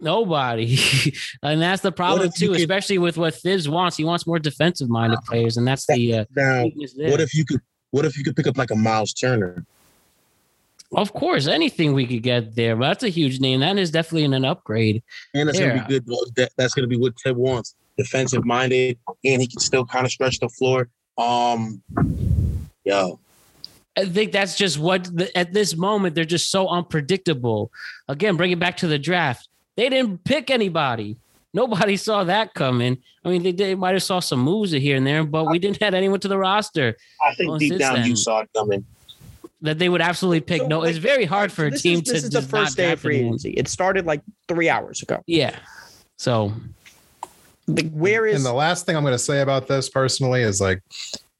Nobody. and that's the problem too, could- especially with what Thibs wants. He wants more defensive minded players, and that's the uh, Now, what if you could? What if you could pick up like a Miles Turner? of course, anything we could get there, but that's a huge name. That is definitely an upgrade. And that's Yeah. gonna be good. That, that's gonna be what Ted wants. Defensive minded, and he can still kind of stretch the floor. Um, yo, I think that's just what the, at this moment they're just so unpredictable. Again, bring it back to the draft. They didn't pick anybody. Nobody saw that coming. I mean, they, they might have saw some moves here and there, but we didn't add anyone to the roster I think Well, deep down then- you saw it coming. that they would absolutely pick. So, no, like, it's very hard for a this team is, this to is the just not first day of free agency. It started like three hours ago. Yeah. So Like, where is And the last thing I'm going to say about this personally is like,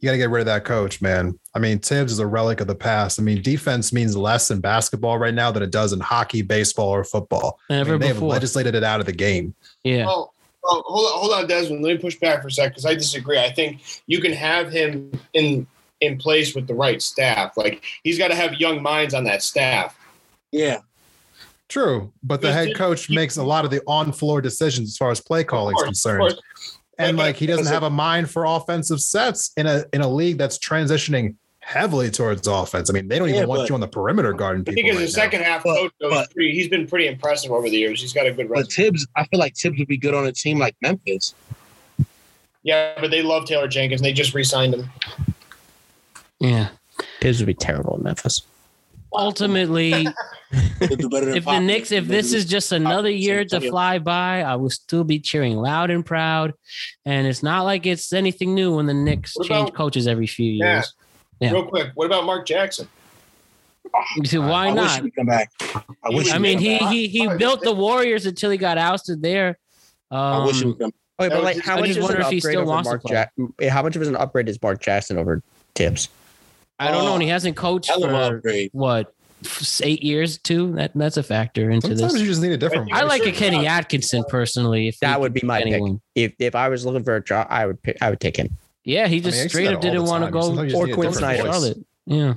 you got to get rid of that coach, man. I mean, Thibs is a relic of the past. I mean, defense means less in basketball right now than it does in hockey, baseball, or football. I mean, they have legislated it out of the game. yeah. Oh, oh, hold on, hold on, Desmond. Let me push back for a sec because I disagree. I think you can have him in in place with the right staff. Like he's got to have young minds on that staff. Yeah. True, but the head coach makes a lot of the on-floor decisions as far as play calling is Of course, of concerned. Course. and But- like he doesn't have a mind for offensive sets in a in a league that's transitioning heavily towards offense. I mean, they don't even Yeah, want you on the perimeter guarding I people. think as right a now. second half But- coach, though, but- pretty, he's been pretty impressive over the years. He's got a good But. Thibs, I feel like Thibs would be good on a team like Memphis. Yeah, but they love Taylor Jenkins. They just re-signed him. Yeah. Thibs would be terrible in Memphis. Ultimately, They'll do better than if the Pop- Knicks, if this is just another year to fly by, I will still be cheering loud and proud. And it's not like it's anything new when the Knicks What change coaches every few years. Yeah. Real quick, what about Mark Jackson? You see, Why I wish not? he come back. I wish. I mean, would he back. he he built the Warriors until he got ousted there. I wish he Um, would come. Okay, That but like, how much is an upgrade over Mark play. Jack- How much of an upgrade is Mark Jackson over Thibs? I don't know. And he oh, hasn't coached Hell of an for upgrade. what eight years too. That that's a factor into this. Sometimes this. you just need a different. I Yeah, like a. Kenny Atkinson personally. If That would be my pick pick. If if I was looking for a job, I would pick. I would take him. Yeah, he just I see straight up didn't want to go Sometimes you just Or Quin Snyder. Charlotte. Yeah.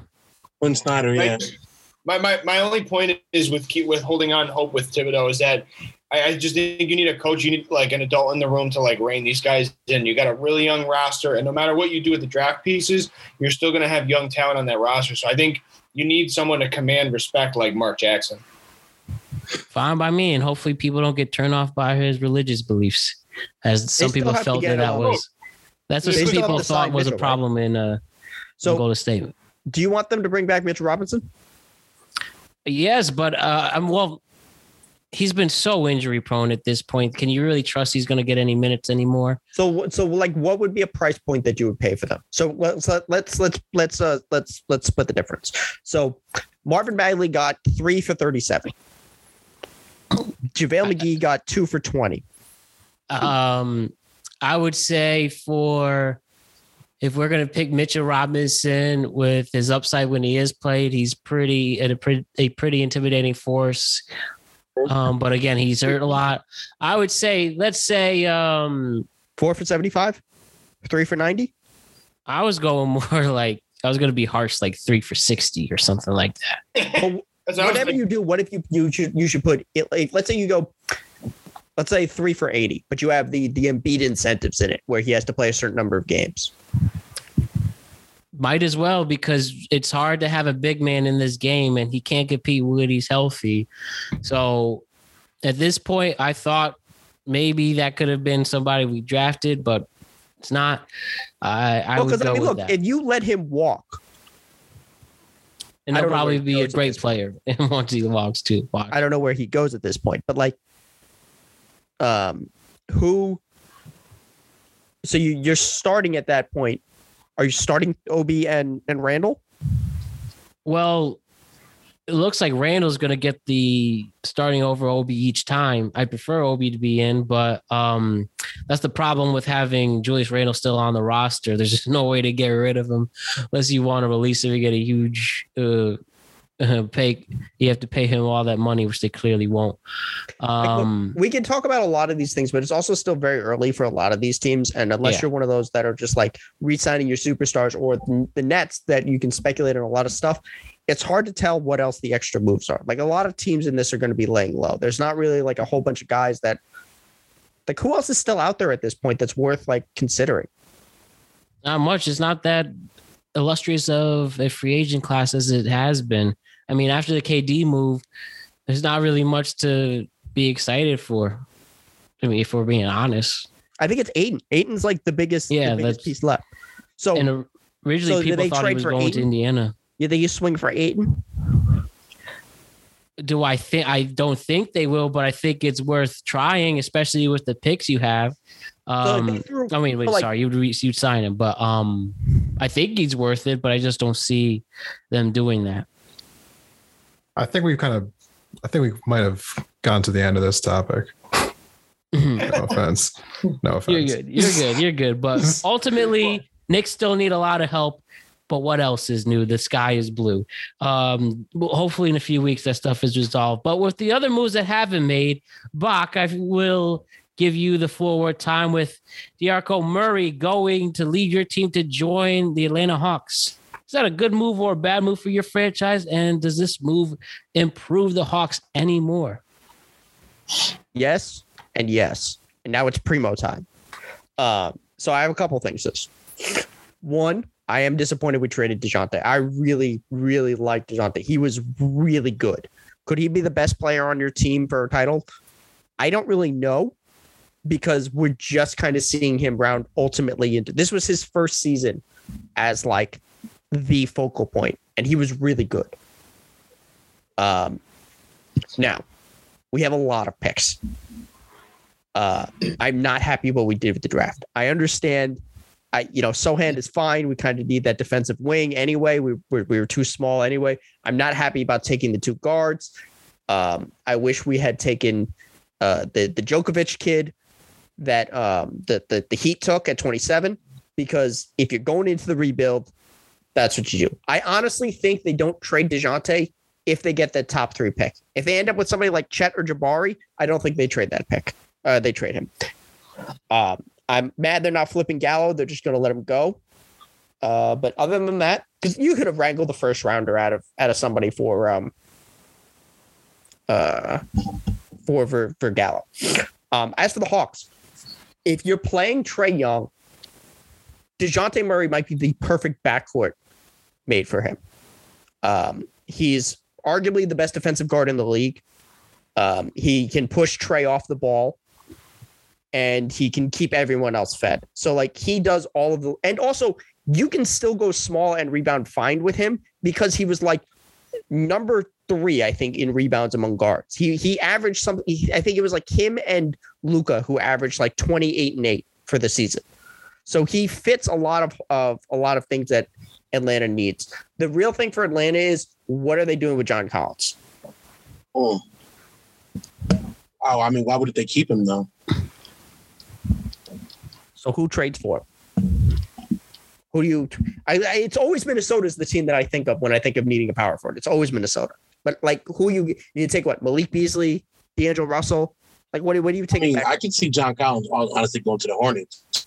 Quin Snyder, yeah. My, my my only point is with keep with holding on hope with Thibodeau is that I, I just think you need a coach. You need like an adult in the room to like rein these guys in. You got a really young roster, and no matter what you do with the draft pieces, you're still going to have young talent on that roster. So I think you need someone to command respect like Mark Jackson. Fine by me, and hopefully people don't get turned off by his religious beliefs, as some people felt that that was. That's what They some people thought sign was a Mitchell, right? problem in uh in So, Golden State. do you want them to bring back Mitchell Robinson? Yes, but uh, I'm well. He's been so injury prone at this point. Can you really trust he's going to get any minutes anymore? So, so like, what would be a price point that you would pay for them? So let's let, let's let's let's uh let's let's split the difference. So, Marvin Bagley got three for thirty-seven. JaVale McGee got two for twenty. Um, I would say for if we're gonna pick Mitchell Robinson with his upside when he is played, he's pretty at a pretty a pretty intimidating force. Um, but again, he's hurt a lot. I would say, let's say, um, Four for seventy-five. Three for ninety. I was going more like I was gonna be harsh, like three for sixty or something like that. Well, That's what I was whatever you do, what if you you should you should put it like let's say you go let's say three for 80, but you have the the Embiid incentives in it where he has to play a certain number of games. Might as well because it's hard to have a big man in this game and he can't compete when he's healthy. So at this point, I thought maybe that could have been somebody we drafted, but it's not. I I Well, would go I mean, look, that. if you let him walk, and he'll probably be a great player once he walks too. Walks. I don't know where he goes at this point, but like, um, who? So you you're starting at that point. Are you starting Ob and and Randle? Well, it looks like Randle's going to get the starting over Obi each time. I prefer Obi to be in, but um, that's the problem with having Julius Randle still on the roster. There's just no way to get rid of him unless you want to release him and get a huge uh, pay. You have to pay him all that money, which they clearly won't. Um, we can talk about a lot of these things, but it's also still very early for a lot of these teams. And unless Yeah. you're one of those that are just like re-signing your superstars or the- the Nets that you can speculate on a lot of stuff, it's hard to tell what else the extra moves are. Like a lot of teams in this are going to be laying low. There's not really like a whole bunch of guys that like who else is still out there at this point that's worth like considering. not much. It's not that illustrious of a free agent class as it has been. I mean, after the KD move, there's not really much to be excited for. I mean, if we're being honest. I think it's Ayton. Ayton's like the biggest, Yeah, the biggest piece left. So And originally so people they thought he was going to Indiana. You think you swing for Ayton? Do I think I don't think they will, but I think it's worth trying, especially with the picks you have. Um, they threw- I mean, wait, like- sorry, you'd re- you'd sign him, but um, I think he's worth it, but I just don't see them doing that. I think we've kind of, I think we might have gone to the end of this topic. No offense. No offense. You're good. You're good. You're good. But ultimately, Knicks still need a lot of help. But what else is new? The sky is blue. Um, hopefully, in a few weeks, that stuff is resolved. But with the other moves that have been made, Bach, I will give you the forward time with Diarco Murray going to lead your team to join the Atlanta Hawks. Is that a good move or a bad move for your franchise? And does this move improve the Hawks anymore? Yes and yes. And now it's primo time. Um, so I have a couple things. This one, I am disappointed we traded DeJounte. I really, really liked DeJounte. He was really good. Could he be the best player on your team for a title? I don't really know because we're just kind of seeing him round ultimately into this was his first season as like the focal point, and he was really good. Um now we have a lot of picks. Uh, I'm not happy what we did with the draft. I understand. I, you know, Sochan is fine. We kind of need that defensive wing anyway. We, we we were too small anyway. I'm not happy about taking the two guards. Um, I wish we had taken uh, the the Djokovic kid that um, the, the the Heat took at 27 because if you're going into the rebuild, that's what you do. I honestly think they don't trade Dejounte if they get that top three pick. If they end up with somebody like Chet or Jabari, I don't think they trade that pick. Uh, they trade him. Um, I'm mad they're not flipping Gallo. They're just going to let him go. Uh, but other than that, because you could have wrangled the first rounder out of out of somebody for um uh for for, for Gallo. Um, as for the Hawks, if you're playing Trae Young, Dejounte Murray might be the perfect backcourt made for him. Um, he's arguably the best defensive guard in the league. Um, he can push Trae off the ball and he can keep everyone else fed. So, like, he does all of the, and also you can still go small and rebound fine with him because he was like number three, I think, in rebounds among guards. He he averaged something. I think it was like him and Luka who averaged like twenty eight and eight for the season. So he fits a lot of of a lot of things that Atlanta needs. The real thing for Atlanta is what are they doing with John Collins? Oh. Oh, I mean, why would they keep him though? So who trades for him? Who do you? I, I it's always Minnesota's the team that I think of when I think of needing a power forward. It's always Minnesota. But like, who you you take what Malik Beasley, D'Angelo Russell? Like, what do what do you take? I mean. I can see John Collins honestly going to the Hornets.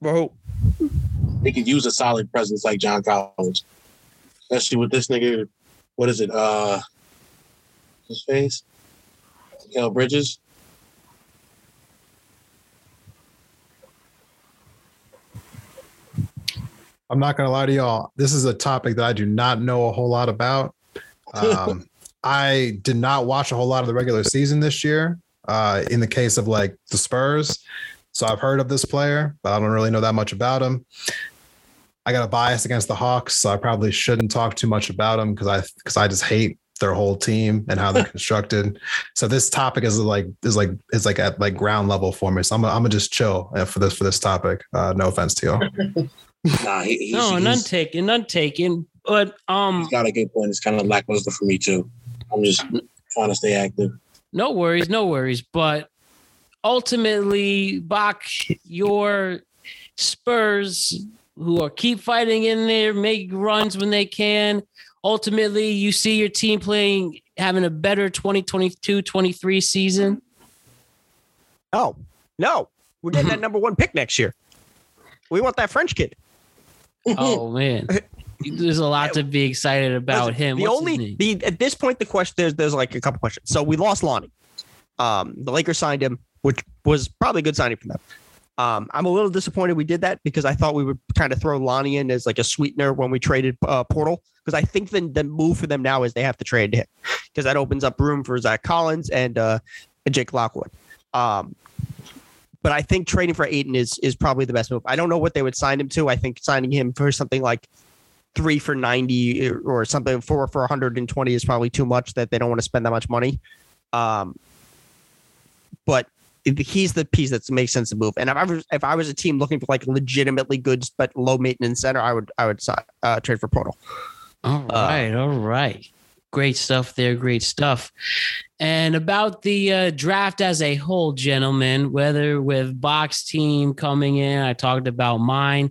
Bro, They could use a solid presence like John Collins, especially with this nigga. What is it? Uh, his face, Kel Bridges. I'm not gonna lie to y'all. This is a topic that I do not know a whole lot about. Um, I did not watch a whole lot of the regular season this year. Uh, in the case of like the Spurs, so I've heard of this player, but I don't really know that much about him. I got a bias against the Hawks, so I probably shouldn't talk too much about them because I because I just hate their whole team and how they're constructed. So this topic is like is like is like at like ground level for me. So I'm gonna, I'm gonna just chill uh, for this for this topic. Uh, no offense to y'all. Nah, he, he's, No, he's- none taken, none taken. But um, he's got a good point. It's kind of lackluster for me too. I'm just trying to stay active. No worries, no worries. But ultimately, Bach, your Spurs, who are keep fighting in there, make runs when they can. Ultimately, you see your team playing, having a better 2022 23 season. no, no, we're getting that number one pick next year. We want that French kid. Oh, man. There's a lot to be excited about Listen, him. The What's only the at this point, the question there's there's like a couple questions. So we lost Lonnie. Um, the Lakers signed him, which was probably a good signing for them. Um, I'm a little disappointed we did that because I thought we would kind of throw Lonnie in as like a sweetener when we traded uh, Poeltl. Because I think the, the move for them now is they have to trade him because that opens up room for Zach Collins and uh, Jake Lockwood. Um, but I think trading for Ayton is is probably the best move. I don't know what they would sign him to. I think signing him for something like three for 90 or something, four for 120 is probably too much that they don't want to spend that much money. Um, but he's the piece that makes sense to move. And if I was if I was a team looking for like legitimately good but low maintenance center, I would I would uh, trade for Poeltl. All right, all right. Great stuff there. Great stuff. And about the uh, draft as a whole, gentlemen, whether with box team coming in, I talked about mine.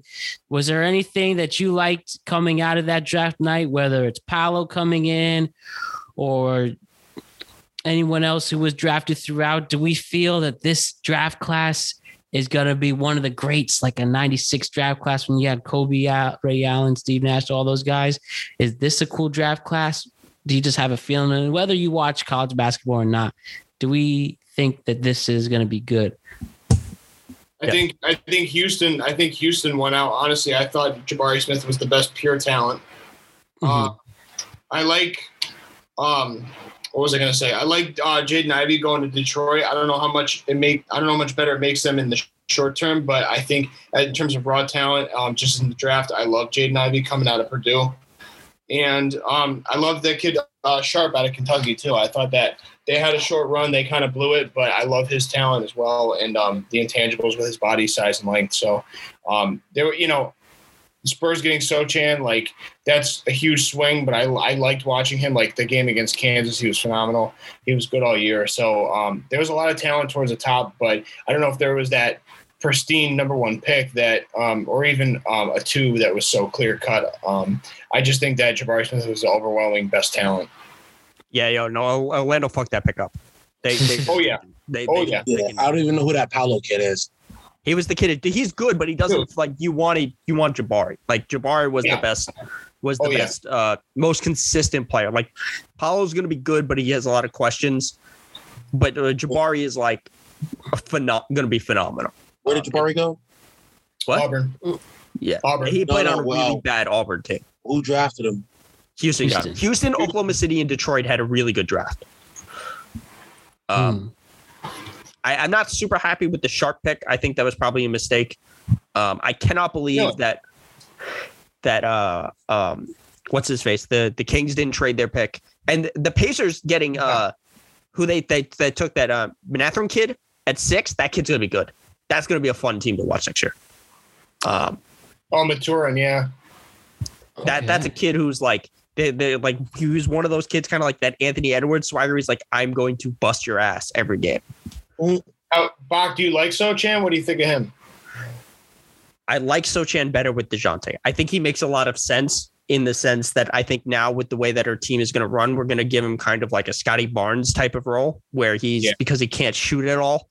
Was there anything that you liked coming out of that draft night, whether it's Paolo coming in or anyone else who was drafted throughout? Do we feel that this draft class is going to be one of the greats, like a 96 draft class when you had Kobe, Ray Allen, Steve Nash, all those guys? Is this a cool draft class? Do you just have a feeling? And whether you watch college basketball or not, do we think that this is going to be good? I think I think Houston. I think Houston went out. Honestly, I thought Jabari Smith was the best pure talent. Mm-hmm. Uh, I like. Um, what was I going to say? I like uh, Jaden Ivey going to Detroit. I don't know how much it make. I don't know how much better it makes them in the short term, but I think in terms of raw talent, um, just in the draft, I love Jaden Ivey coming out of Purdue. And um, I love that kid uh, Sharpe out of Kentucky too. I thought that they had a short run, they kind of blew it, but I love his talent as well and um, the intangibles with his body size and length. So um, they were, you know, Spurs getting Sochan, like that's a huge swing, but I, I liked watching him. Like the game against Kansas, he was phenomenal. He was good all year. So um, there was a lot of talent towards the top, but I don't know if there was that pristine number one pick that, um, or even um, a two that was so clear cut. Um, I just think that Jabari Smith was the overwhelming best talent. Yeah, yo, no, Orlando fucked that pick up. They, they oh yeah, they, oh they, yeah. Yeah, I don't even know who that Paolo kid is. He was the kid. He's good, but he doesn't like you want you want Jabari. Like Jabari was Yeah. the best, was the Oh, yeah. best, uh, most consistent player. Like Paolo's gonna be good, but he has a lot of questions. But uh, Jabari is like a phenom- gonna be phenomenal. Where did Jabari go? What? Auburn. Yeah, Auburn. he No, played no, on a really bad Auburn team. Who drafted him? Houston, him. Houston. Houston, Oklahoma City, and Detroit had a really good draft. Um, I, I'm not super happy with the Sharpe pick. I think that was probably a mistake. Um, I cannot believe No. that that uh um what's his face the the Kings didn't trade their pick and the Pacers getting uh who they they, they took that uh Menathrone kid at six. That kid's gonna be good. That's gonna be a fun team to watch next year. Um, Oh, Mathurin, yeah. that Okay. that's a kid who's like they they like he was one of those kids kind of like that Anthony Edwards swagger. He's like I'm going to bust your ass every game. Uh, Bach, do you like Sochan? What do you think of him? I like Sochan better with Dejounte. I think he makes a lot of sense in the sense that I think now with the way that our team is going to run, we're going to give him kind of like a Scottie Barnes type of role where he's Yeah. because he can't shoot at all.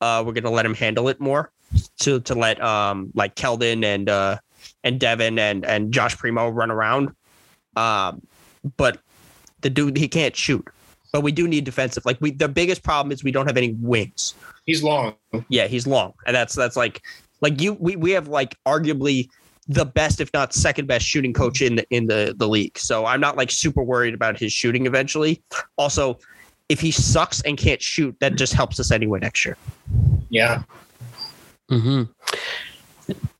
Uh, we're going to let him handle it more to to let um like Keldon and uh and Devin and and Josh Primo run around. Um, but the dude he can't shoot. But we do need defensive. Like we, the biggest problem is we don't have any wings. He's long. Yeah, he's long, and that's that's like like you we we have like arguably the best, if not second best, shooting coach in the in the the league. So I'm not like super worried about his shooting eventually. Also, if he sucks and can't shoot, that just helps us anyway next year. Yeah. hmm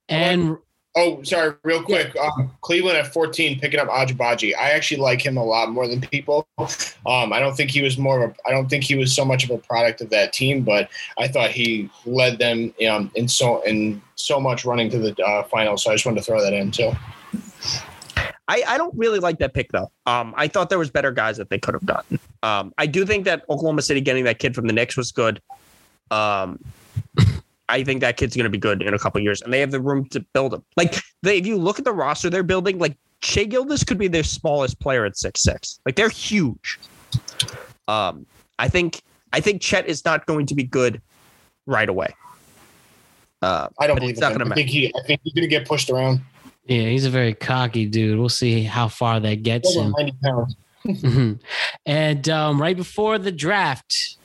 And Oh, sorry, real quick. Um, Cleveland at 14, picking up Agbaji. I actually like him a lot more than people. Um, I don't think he was more of a, I don't think he was so much of a product of that team, but I thought he led them um, in so in so much running to the uh, finals. So I just wanted to throw that in too. I, I don't really like that pick though. Um, I thought there was better guys that they could have gotten. Um, I do think that Oklahoma City getting that kid from the Knicks was good. Um, I think that kid's going to be good in a couple years, and they have the room to build him. Like they, if you look at the roster they're building, like Shai Gilgeous could be their smallest player at six six. Like they're huge. Um, I think I think Chet is not going to be good right away. Uh, I don't believe it's not him. going to I matter. think he I think he's gonna get pushed around. yeah, he's a very cocky dude. We'll see how far that gets him. 90 pounds. And um, right before the draft,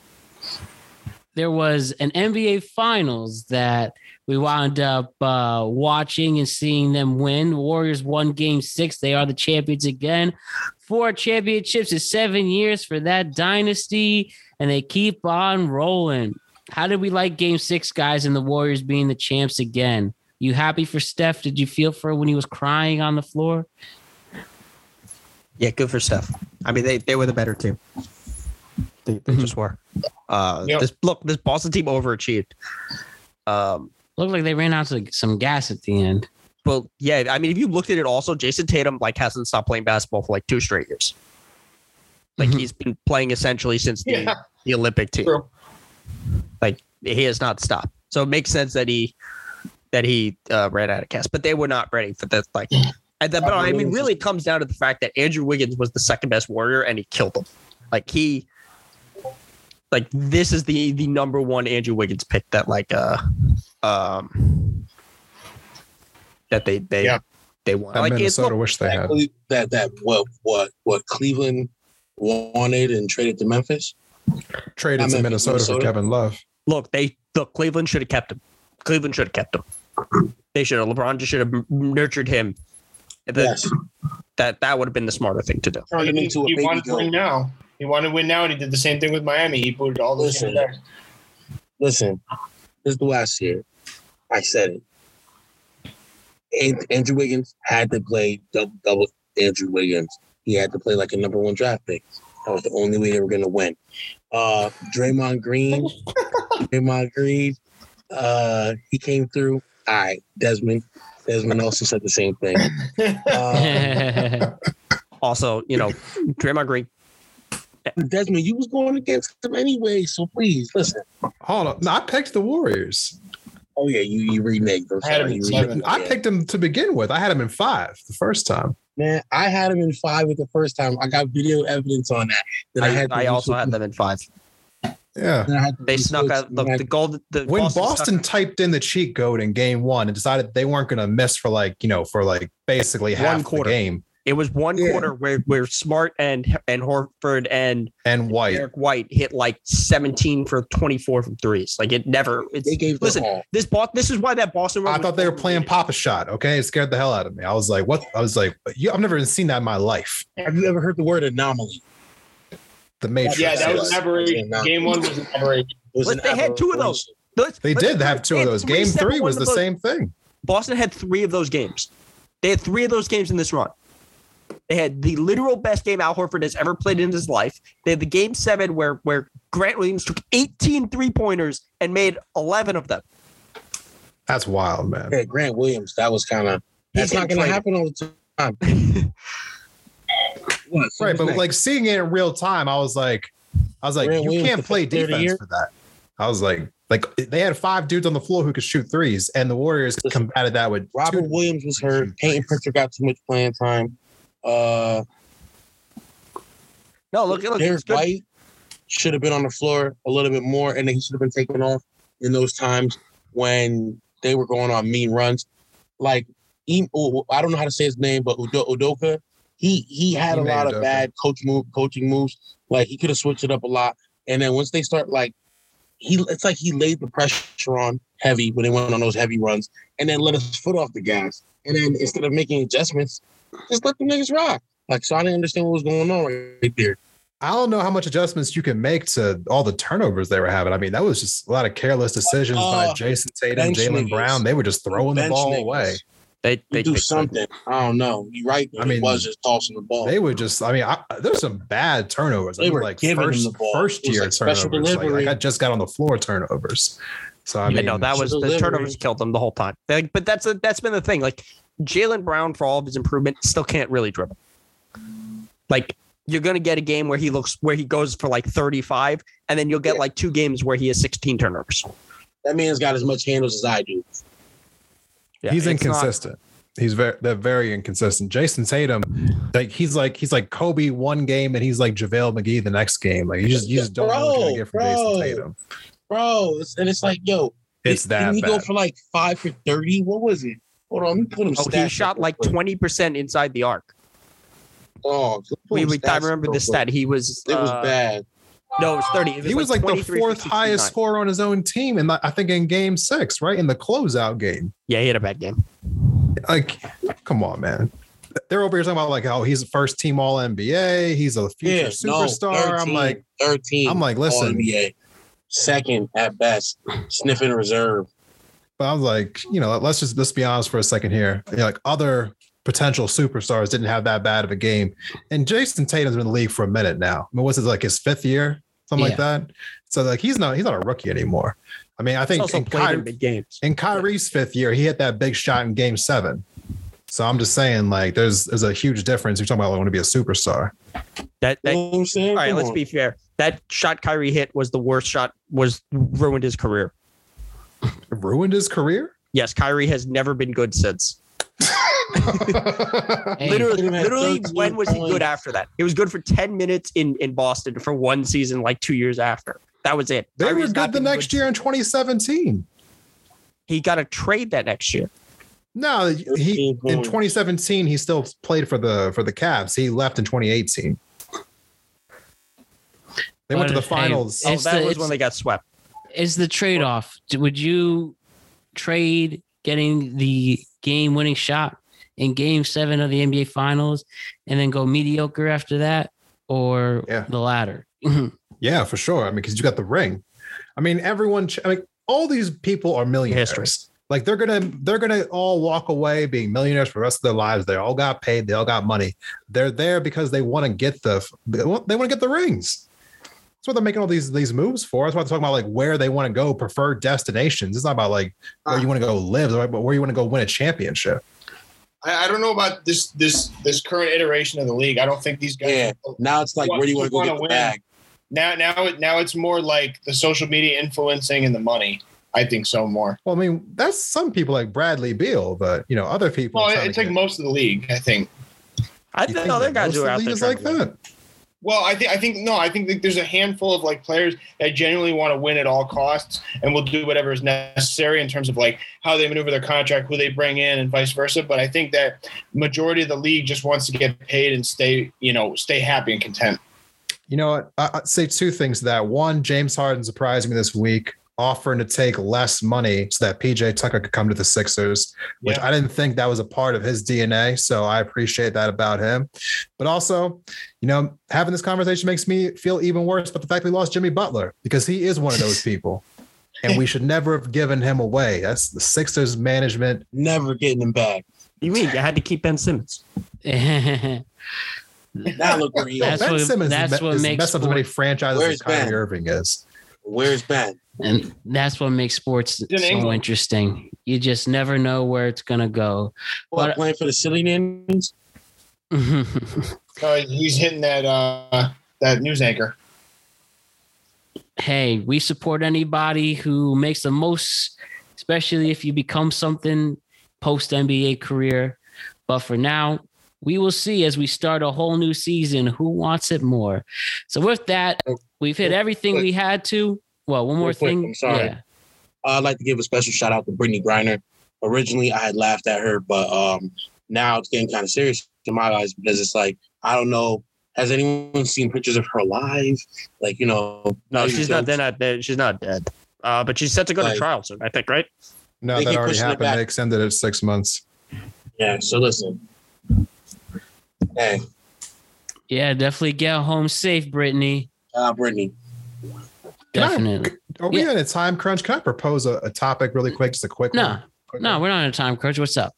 there was an NBA Finals that we wound up uh, watching and seeing them win. Warriors won Game Six. They are the champions again. Four championships in seven years for that dynasty, and they keep on rolling. How did we like Game Six, guys, and the Warriors being the champs again? You happy for Steph? Did you feel for when he was crying on the floor? Yeah, good for Steph. I mean, they, they were the better team. They, they just were. Uh, Yep. This look, this Boston team overachieved. Um, Looked like they ran out of some gas at the end. Well, yeah, I mean, if you looked at it, also Jayson Tatum like hasn't stopped playing basketball for like two straight years. Like Mhm. he's been playing essentially since the, Yeah. the Olympic team. True. Like he has not stopped. So it makes sense that he that he uh, ran out of gas, but they were not ready for that. Like, and that, but I mean, really, comes down to the fact that Andrew Wiggins was the second best warrior, and he killed him. Like he, like this is the the number one Andrew Wiggins pick that like uh um that they they Yeah. they want. That Like it's Minnesota look, wish they that, had. That that what what what Cleveland wanted and traded to Memphis. Traded to in Minnesota, for Kevin Love. look they look Cleveland should have kept him. Cleveland should have kept him. They should have. LeBron just should have nurtured him. That Yes, that, that would have been the smarter thing to do. turned him into a he baby wanted to goat. now. He wanted to win now, and he did the same thing with Miami. He put all those Listen. in there. Listen, this is the last year. I said it. And Andrew Wiggins had to play double double Andrew Wiggins. He had to play like a number one draft pick. That was the only way they were gonna win. Uh Draymond Green, Draymond Green, uh, he came through. All right, Desmond. Desmond also said the same thing. Uh, Also, you know, Draymond Green. Desmond, you was going against them anyway, so please listen. Hold on. No, I picked the Warriors. Oh yeah, you you reneged. I'm I had him sorry. in seven. reneged. I picked them to begin with. I had them in five the first time. Man, I had them in five at the first time. I got video evidence on that. Then I, I, had I also had them in five. Yeah. then I had to They snuck out the, the gold. The When Boston Boston, typed in the cheat code in game one and decided they weren't going to miss for like, you know, for like basically One half quarter. the game it was one Yeah. quarter where where Smart and and Horford and and White. Eric White hit like 17 for 24 from threes. Like it never. It's they gave listen. all. This Boston. This is why that Boston. I thought they were playing overrated. Papa Shot. Okay. It scared the hell out of me. I was like, what? I was like, you, I've never even seen that in my life. Have you ever heard the word anomaly? The Matrix. Yeah, that was Yes. never Yeah, game one was never. It was But an they had two of those. aberration. Let's- They let's- did have two of those. three Game three was the those- same thing. Boston had three of those games. They had three of those games in this run. They had the literal best game Al Horford has ever played in his life. They had the game seven where where Grant Williams took 18 three pointers and made 11 of them. That's wild, man. Yeah, Grant Williams. That was kind of. That's not going to happen all the time. What, so Right, but next? like seeing it in real time, I was like, I was like, Grant you Williams can't play pick third of the defense for that. I was like, like they had five dudes on the floor who could shoot threes, and the Warriors Listen, combated that with Robert two- Williams was hurt. Payton Pritchard got too much playing time. Uh, No, look, look, Derek it's. White should have been on the floor a little bit more, and then he should have been taken off in those times when they were going on mean runs. Like, oh, I don't know how to say his name, but Udo- Udoka, he he had a lot Udoka. of bad coach move, coaching moves. Like he could have switched it up a lot, and then once they start like. He, it's like he laid the pressure on heavy when they went on those heavy runs, and then let his foot off the gas. And then instead of making adjustments, just let the niggas rock. Like, so I didn't understand what was going on right there. I don't know how much adjustments you can make to all the turnovers they were having. I mean, that was just a lot of careless decisions by Uh, Jayson Tatum, Jaylen. Brown. They were just throwing the ball niggas. away. They they do fixed it. something. I don't know. You right? I I mean, mean, was just tossing the ball. They were just, I mean, I, there's some bad turnovers. I They mean, were like giving first, the ball. first year like special turnovers. Like, like I just got on the floor turnovers. So I Yeah, mean, no, that was the turnovers killed them the whole time. Like, but that's a, that's been the thing. Like Jaylen Brown, for all of his improvement, still can't really dribble. Like you're gonna get a game where he looks where he goes for like 35, and then you'll get Yeah. like two games where he has 16 turnovers. that man's got as much handles as I do. Yeah, he's it's not- inconsistent. He's very they're very inconsistent. Jayson Tatum, like he's like he's like Kobe one game and he's like JaVale McGee the next game. Like you just you just don't know what you're gonna get from Bro, Jayson. Tatum. Bro, it's, and it's like, yo, It's did- that Didn't he go for like five for 30? What was it? Hold on, let me put him Oh, he shot like quick. 20 percent inside the arc. Oh, let me We, I remember real the stat. He was It was uh, bad. No, it was 30. It He was like the fourth highest scorer on his own team, and I think in Game Six, right in the closeout game. Yeah, he had a bad game. Like, come on, man. They're over here talking about like, oh, he's a first team All NBA. He's a future Yeah, no, superstar. I'm like, 13. I'm like, listen. All-NBA. Second at best, sniffing reserve. but I was like, you know, let's just let's be honest for a second here. You know, like other potential superstars didn't have that bad of a game. And Jayson Tatum's been in the league for a minute now. I mean, what's it like his fifth year, something like that? So like he's not he's not a rookie anymore. I mean, I think in, played in big games. in Kyrie's fifth year, he hit that big shot in Game Seven. So I'm just saying, like, there's there's a huge difference. You're talking about like, want to be a superstar. That that You know what I'm saying? all right, Come let's on. be fair. That shot Kyrie hit was the worst shot, was ruined his career. Ruined his career. Yes, Kyrie has never been good since. Hey, literally, literally, when was he good after that? He was good for 10 minutes in, in Boston for one season, like two years after. That was it. they were Kyrie's not good the been next year in 2017. He got a trade that next year. No, he in 2017 he still played for the for the Cavs. He left in 2018. They went to But, the hey, finals. Oh, that the- was when they got swept. is the trade off. Would you trade getting the game winning shot in game seven of the NBA finals and then go mediocre after that or Yeah. the latter? Yeah, for sure. I mean, because you got the ring. I mean, everyone. I mean, all these people are millionaires. History. Like they're gonna they're gonna all walk away being millionaires for the rest of their lives. They all got paid. They all got money. They're there because they want to get the they want to get the rings. That's what they're making all these these moves for. That's why they're talking about like where they want to go, preferred destinations. It's not about like where you ah. want to go live, but where you want to go win a championship. I, I don't know about this this this current iteration of the league. I don't think these guys. Yeah. Now it's like, where do you want to go get the win. bag? Now now it now it's more like the social media influencing and the money. I think so more. Well, I mean, that's some people like Bradley Beal, but you know, other people. Well, are trying it's like get- most of the league. I think. I You think think other that guys who are out league there is trying like to win. that. Well, I think I think no, I think there's a handful of like players that genuinely want to win at all costs and will do whatever is necessary in terms of like how they maneuver their contract, who they bring in, and vice versa. But I think that majority of the league just wants to get paid and stay, you know, stay happy and content. You know? I'd say two things to that. One, James Harden surprised me this week, offering to take less money so that PJ Tucker could come to the Sixers, which Yeah. I didn't think that was a part of his DNA. So I appreciate that about him. But also, you know, having this conversation makes me feel even worse about the fact we lost Jimmy Butler because he is one of those people. And we should never have given him away. That's the Sixers management. Never getting him back. You mean you had to keep Ben Simmons? Now look where he That's ben what- Simmons that's is, what is makes messed up as many franchises Where's as Kyrie Ben? Irving is. Where's Ben? And that's what makes sports in so England. interesting. You just never know where it's gonna go. What, But- playing for the silly names. Uh, he's hitting that uh, that news anchor. hey, we support anybody who makes the most, especially if you become something post NBA career. But for now, we will see as we start a whole new season who wants it more. So with that, we've hit everything we had to. Well, one more quick, thing. I'm sorry. Yeah. I'd like to give a special shout out to Brittney Griner. Originally, I had laughed at her, but um, now it's getting kind of serious in my eyes because it's like I don't know. Has anyone seen pictures of her live? Like you know, No, she's not. They're not dead. She's not dead. Uh, but she's set to go to trial soon. I think, right? No, They that already happened. They extended it six months. Yeah. So listen. Hey, Yeah, definitely get home safe, Brittney. uh, Brittney. Can I- Definitely. Are we Yeah. in a time crunch? Can I propose a, a topic really quick? Just a quick No, one? Quick no, one. we're not in a time crunch. What's up?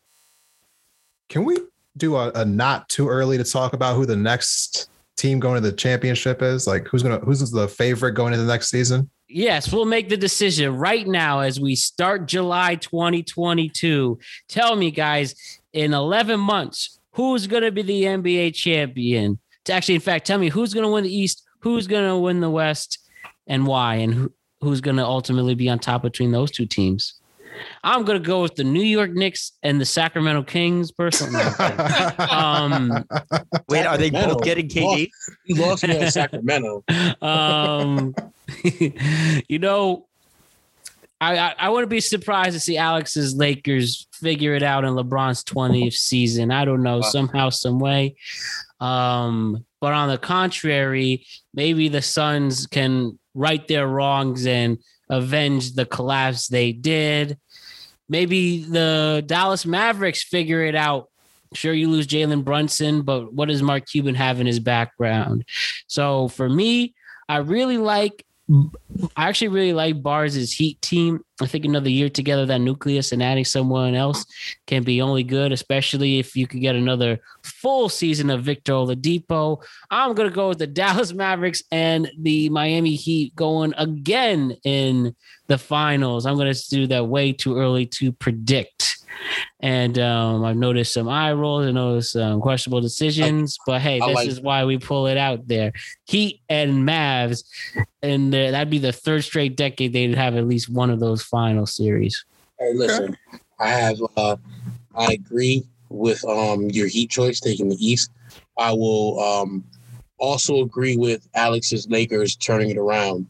Can we do a, a not too early to talk about who the next team going to the championship is? Like who's gonna who's the favorite going into the next season? Yes, we'll make the decision right now as we start July 2022. Tell me, guys, in 11 months, who's going to be the NBA champion? To actually, in fact, tell me who's going to win the East, who's going to win the West, and why, and who, who's going to ultimately be on top between those two teams. I'm going to go with the New York Knicks and the Sacramento Kings, personally. um, Wait, are they both getting KD? You lost me at Sacramento. um, you know, I, I, I wouldn't be surprised to see Alex's Lakers figure it out in LeBron's 20th season. I don't know, somehow, some way. Um, but on the contrary, maybe the Suns can right their wrongs and avenge the collapse they did. Maybe the Dallas Mavericks figure it out. Sure, you lose Jalen Brunson, but what does Mark Cuban have in his background? So for me, I really like I actually really like Bars' Heat team. I think another year together, that nucleus and adding someone else can be only good, especially if you could get another full season of Victor Oladipo. I'm gonna go with the Dallas Mavericks and the Miami Heat going again in the finals. I'm gonna do that way too early to predict. And um, I've noticed some eye rolls. I noticed some questionable decisions, but hey, this like is why we pull it out there. Heat and Mavs, and uh, that'd be the third straight decade they'd have at least one of those final series. Hey, listen, I have uh I agree with um your Heat choice taking the East. I will um also agree with Alex's Lakers turning it around.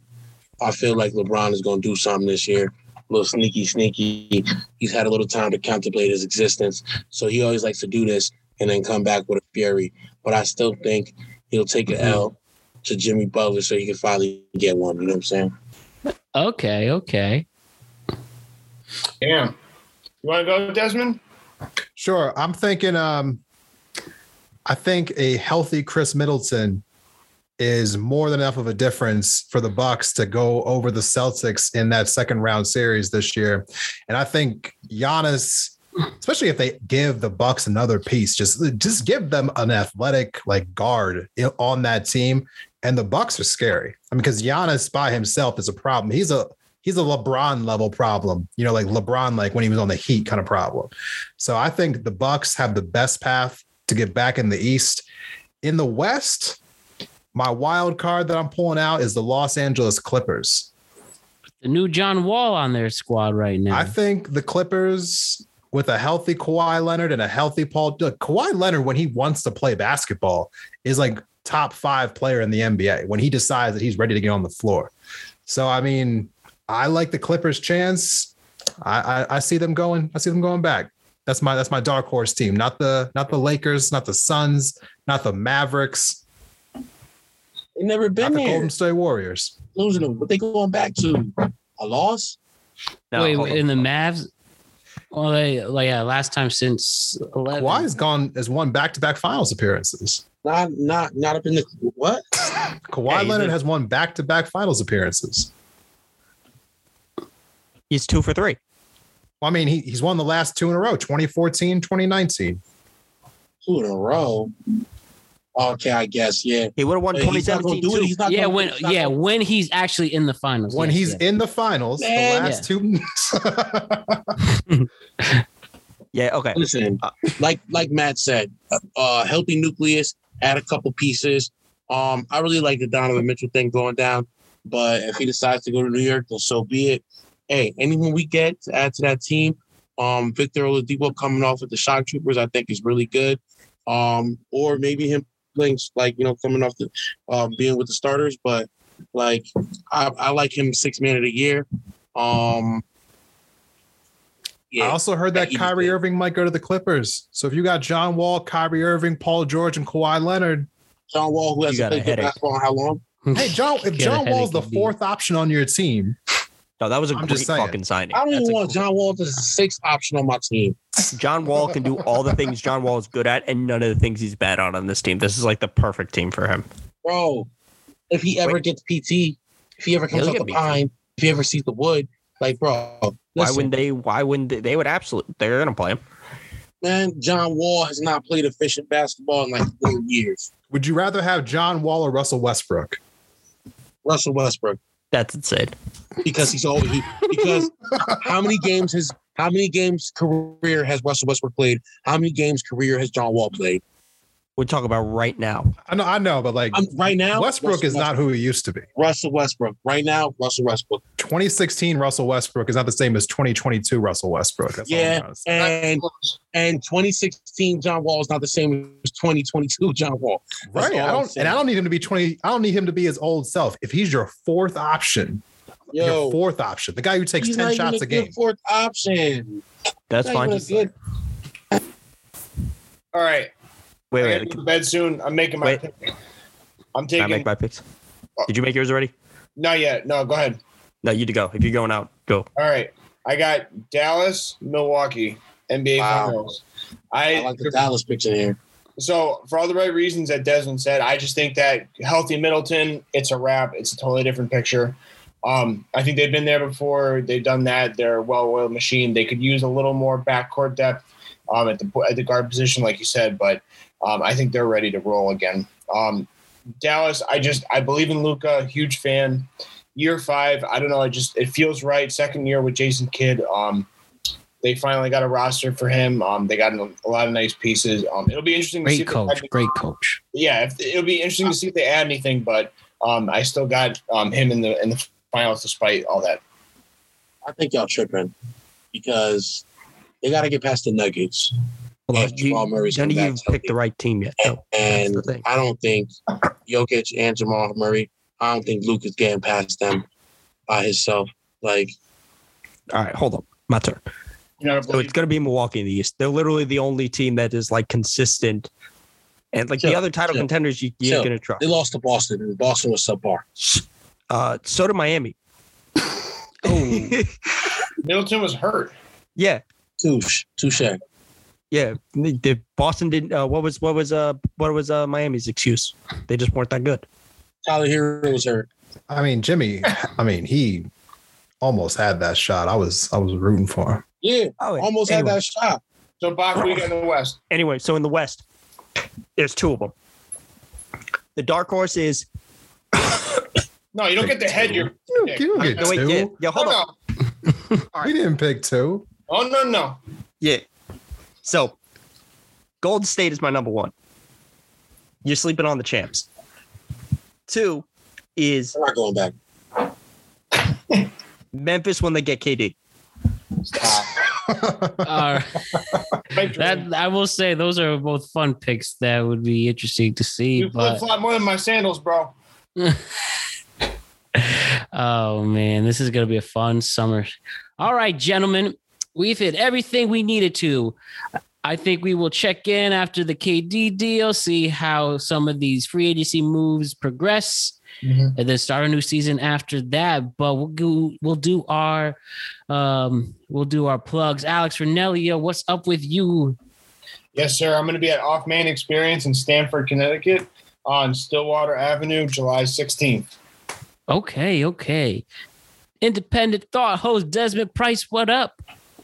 I feel like LeBron is going to do something this year. A little sneaky, sneaky. He's had a little time to contemplate his existence, so he always likes to do this and then come back with a fury. But I still think he'll take an L to Jimmy Butler so he can finally get one. You know what I'm saying? Okay, okay. Damn. You want to go, Desmond? Sure. I'm thinking um I think a healthy Khris Middleton is more than enough of a difference for the Bucks to go over the Celtics in that second round series this year. And I think Giannis, especially if they give the Bucks another piece, just just give them an athletic like guard on that team. And the Bucks are scary. I mean, because Giannis by himself is a problem. He's a he's a LeBron level problem, you know, like LeBron, like when he was on the Heat kind of problem. So I think the Bucks have the best path to get back in the East. In the West, my wild card that I'm pulling out is the Los Angeles Clippers. The new John Wall on their squad right now. I think the Clippers with a healthy Kawhi Leonard and a healthy Paul look, Kawhi Leonard when he wants to play basketball is like top 5 player in the NBA when he decides that he's ready to get on the floor. So I mean, I like the Clippers chance. I, I I see them going I see them going back. That's my that's my dark horse team. Not the not the Lakers, not the Suns, not the Mavericks, They never not been the there. Golden State Warriors. losing them. What they going back to? A loss? No, Wait, hold in the Mavs? Well, they like yeah, last time since 11. Kawhi has gone has won back to back finals appearances. Not not not up in the what? Kawhi Yeah, Leonard has won back to back finals appearances. He's two for three. Well, I mean, he, he's won the last two in a row 2014, 2019. Two in a row. Okay, I guess yeah. He would have won But he's not gonna 2017 too. He's not yeah, when he's not yeah, gonna- when he's actually in the finals. When yes, he's yes. in the finals, Man. the last two. Yeah, okay. Listen, like like Matt said, uh, uh, healthy nucleus, add a couple pieces. Um, I really like the Donovan Mitchell thing going down, but if he decides to go to New York, then so be it. Hey, anyone we get to add to that team, um, Victor Oladipo coming off with the Shock Troopers, I think is really good. Um, or maybe him playing like you know coming off the um, being with the starters, but like I, I like him six man of the year. Um, I also heard that Yeah, he Kyrie did. Irving might go to the Clippers. So if you got John Wall, Kyrie Irving, Paul George, and Kawhi Leonard, John Wall, who You hasn't got a played good basketball in how long? hey John, if Get a John Wall's the fourth option on your team, No, that was a I'm great just saying. fucking signing. I don't That's even a want John Wall as a sixth option on my team. John Wall can do all the things John Wall is good at, and none of the things he's bad on on this team. This is like the perfect team for him. Bro, if he ever Wait. gets PT, if he ever comes He'll off the PT. pine, if he ever sees the wood, like, bro, Why wouldn't they? Why wouldn't they? They would absolutely. They're gonna play him. man, John Wall has not played efficient basketball in like four years. would you rather have John Wall or Russell Westbrook? Russell Westbrook, That's insane. because he's always he, because how many games has how many games career has Russell Westbrook played? How many games career has John Wall played? We're talking about right now. I know, I know, but like I'm right now. Westbrook Russell is not who he used to be. Russell Westbrook. Right now, Russell Westbrook. 2016 Russell Westbrook is not the same as 2022 Russell Westbrook. That's Yeah, trying to say. and and 2016 John Wall is not the same as 2022 John Wall. That's Right. I don't and I don't need him to be 20. I don't need him to be his old self. If he's your fourth option, Yo, your fourth option, the guy who takes 10 shots a good game. Fourth option. That's fine. even a Just, good. All right. Wait, I wait. gotta go to bed soon. I'm making my Wait. pick. I'm Can I make my picks? Did you make yours already? not yet. No, go ahead. No, you to go. If you're going out, go. All right. I got Dallas, Milwaukee, NBA Wow. Finals. I I, like the Dallas picture here. so for all the right reasons that Desmond said, I just think that healthy Middleton, it's a wrap. It's a totally different picture. Um, I think they've been there before. They've done that. They're a well-oiled machine. They could use a little more backcourt depth um, at the at the guard position, like you said. But um, I think they're ready to roll again. Um, Dallas, I just I believe in Luka. Huge fan. Year five, I don't know. I just it feels right. Second year with Jason Kidd. Um, they finally got a roster for him. Um, they got a, a lot of nice pieces. Um, it'll be interesting. to see Great if they coach. add- Great coach. yeah, if, it'll be interesting to see if they add anything. But um, I still got um, him in the in the finals despite all that. I think y'all tripping because they got to get past the Nuggets. Hold on, If Jamal you, Murray's none of you picked the right team yet. No, And that's the thing. I don't think Jokic and Jamal Murray, I don't think Luke is getting past them by himself. Like, All right, hold on. My turn. So it's going to be Milwaukee in the East. They're literally the only team that is like consistent. And like the other title chill, contenders, you, you chill. ain't going to trust. they lost to Boston, and Boston was subpar. Uh, so did Miami. Oh, Middleton was hurt. Yeah, Touche, touche. Yeah. The- the Boston didn't. Uh, what was what was uh what was uh Miami's excuse? They just weren't that good. Tyler Herro was hurt. I mean, Jimmy. I mean, he almost had that shot. I was I was rooting for him. Yeah, Oh, almost anyway. had that shot. So Bach, what do got in the West? Anyway, so in the West, there's two of them. The dark horse is No, you don't get the head. You're You, you don't get no, wait, two. yeah, yeah. Hold no, on. no. We didn't pick two. Oh no, no. Yeah. So, Golden State is my number one. You're sleeping on the champs. Two is I'm not going back. Memphis when they get KD. uh, that I will say those are both fun picks that would be interesting to see. You flip But flop more than my sandals, bro. oh man, this is gonna be a fun summer. All right, gentlemen, we've hit everything we needed to. I think we will check in after the KD deal, see how some of these free agency moves progress, and then start a new season after that. But we'll do we'll do our um we'll do our plugs. Alex Renellia, what's up with you? Yes, sir. I'm going to be at Off Main Experience in Stamford, Connecticut, on Stillwater Avenue, July 16th. Okay, okay. Independent thought host Desmond Price, what up?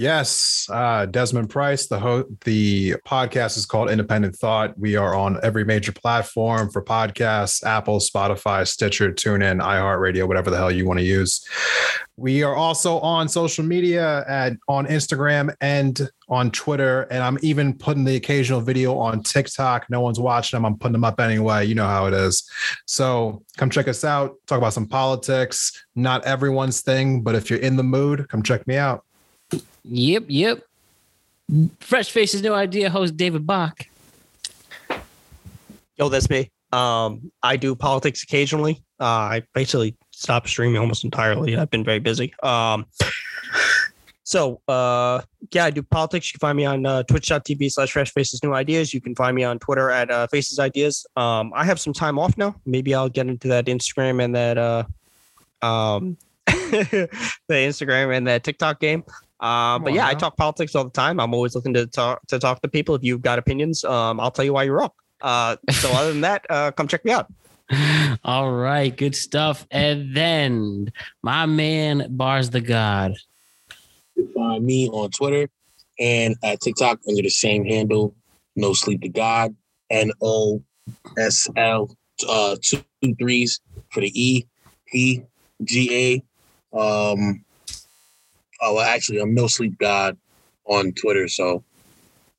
Yes, uh, Desmond Price. The ho- the podcast is called Independent Thought. We are on every major platform for podcasts: Apple, Spotify, Stitcher, TuneIn, iHeartRadio, whatever the hell you want to use. We are also on social media at on Instagram and on Twitter, and I'm even putting the occasional video on TikTok. No one's watching them. I'm putting them up anyway. You know how it is. So come check us out. Talk about some politics. Not everyone's thing, but if you're in the mood, come check me out. Yep, yep. Fresh Faces, no idea. Host David Bach. Yo, that's me. Um, I do politics occasionally. Uh, I basically stopped streaming almost entirely. I've been very busy. Um, so uh, yeah, I do politics. You can find me on uh, twitch.tv slash fresh faces new ideas. You can find me on Twitter at uh, faces ideas. Um, I have some time off now. Maybe I'll get into that Instagram and that uh, um, the Instagram and that TikTok game. Uh, but on yeah, I talk politics all the time. I'm always looking to talk to talk to people. If you've got opinions, um, I'll tell you why you're wrong. Uh, so other than that, uh, come check me out. All right, good stuff. And then my man Bars the God. You can find me on Twitter and at TikTok under the same handle, No Sleep to God, N O S L uh two threes for the E P G A. Um oh well actually I'm No Sleep God on Twitter, so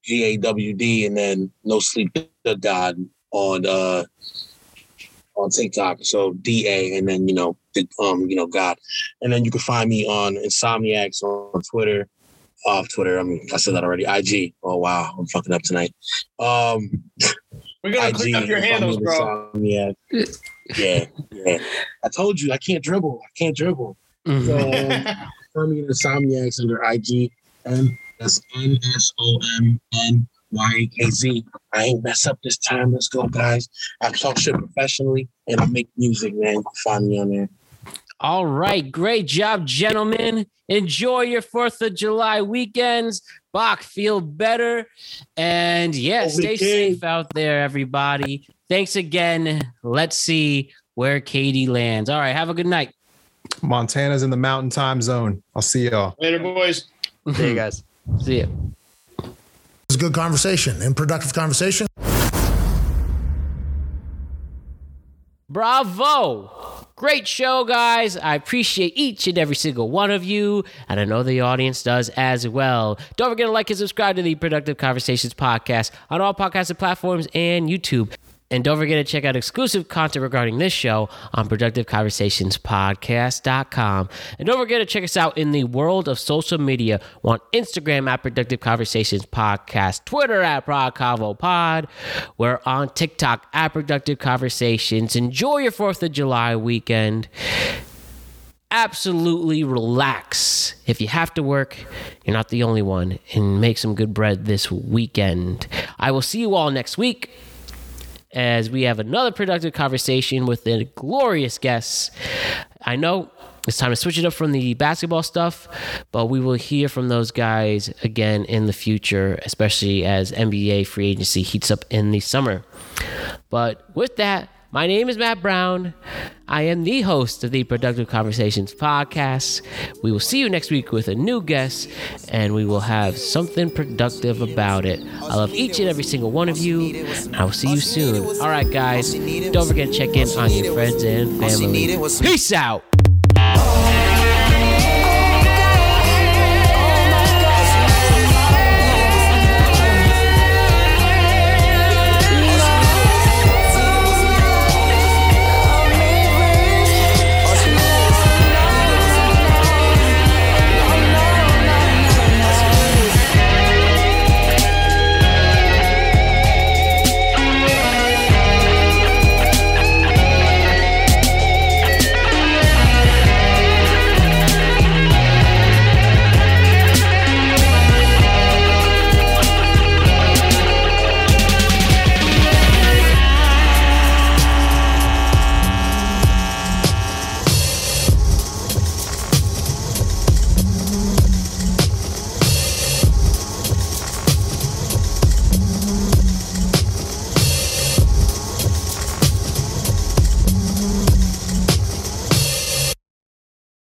G A W D and then No Sleep God on uh on TikTok. So D A and then you know the, um you know God. And then you can find me on Insomniacs on Twitter. Off Twitter. I mean, I said that already. IG. Oh wow, I'm fucking up tonight. Um, We're going to clean up your you can handles, bro. on Insomniac. Yeah, yeah. I told you I can't dribble. I can't dribble. Mhm. So in Insomniacs under IG and that's N S O M N Y A K Z. I ain't mess up this time. Let's go, guys. I talk shit professionally and I make music, man. You can find me on there. All right, great job, gentlemen. Enjoy your Fourth of July weekends. Bach, feel better, and yeah, stay safe out there, everybody. Thanks again. Let's see where KD lands. All right, have a good night. Montana's in the mountain time zone. I'll see y'all. Later, boys. See you guys. See ya. It was a good conversation and productive conversation. Bravo! Great show, guys. I appreciate each and every single one of you, and I know the audience does as well. Don't forget to like and subscribe to the Productive Conversations podcast on all podcasting platforms and YouTube. And don't forget to check out exclusive content regarding this show on productiveconversationspodcast.com. And don't forget to check us out in the world of social media on Instagram at Productive Conversations Podcast, Twitter at Prod Pod. We're on TikTok at Productive Conversations. Enjoy your 4th of July weekend absolutely relax. If you have to work, you're not the only one, and make some good bread this weekend. I will see you all next week as we have another productive conversation with a glorious guest. I know it's time to switch it up from the basketball stuff, but we will hear from those guys again in the future, especially as NBA free agency heats up in the summer. But with that, my name is Matt Brown. I am the host of the Productive Conversations podcast. We will see you next week with a new guest, and we will have something productive about it. I love each and every single one of you. I will see you soon. All right, guys. Don't forget to check in on your friends and family. Peace out.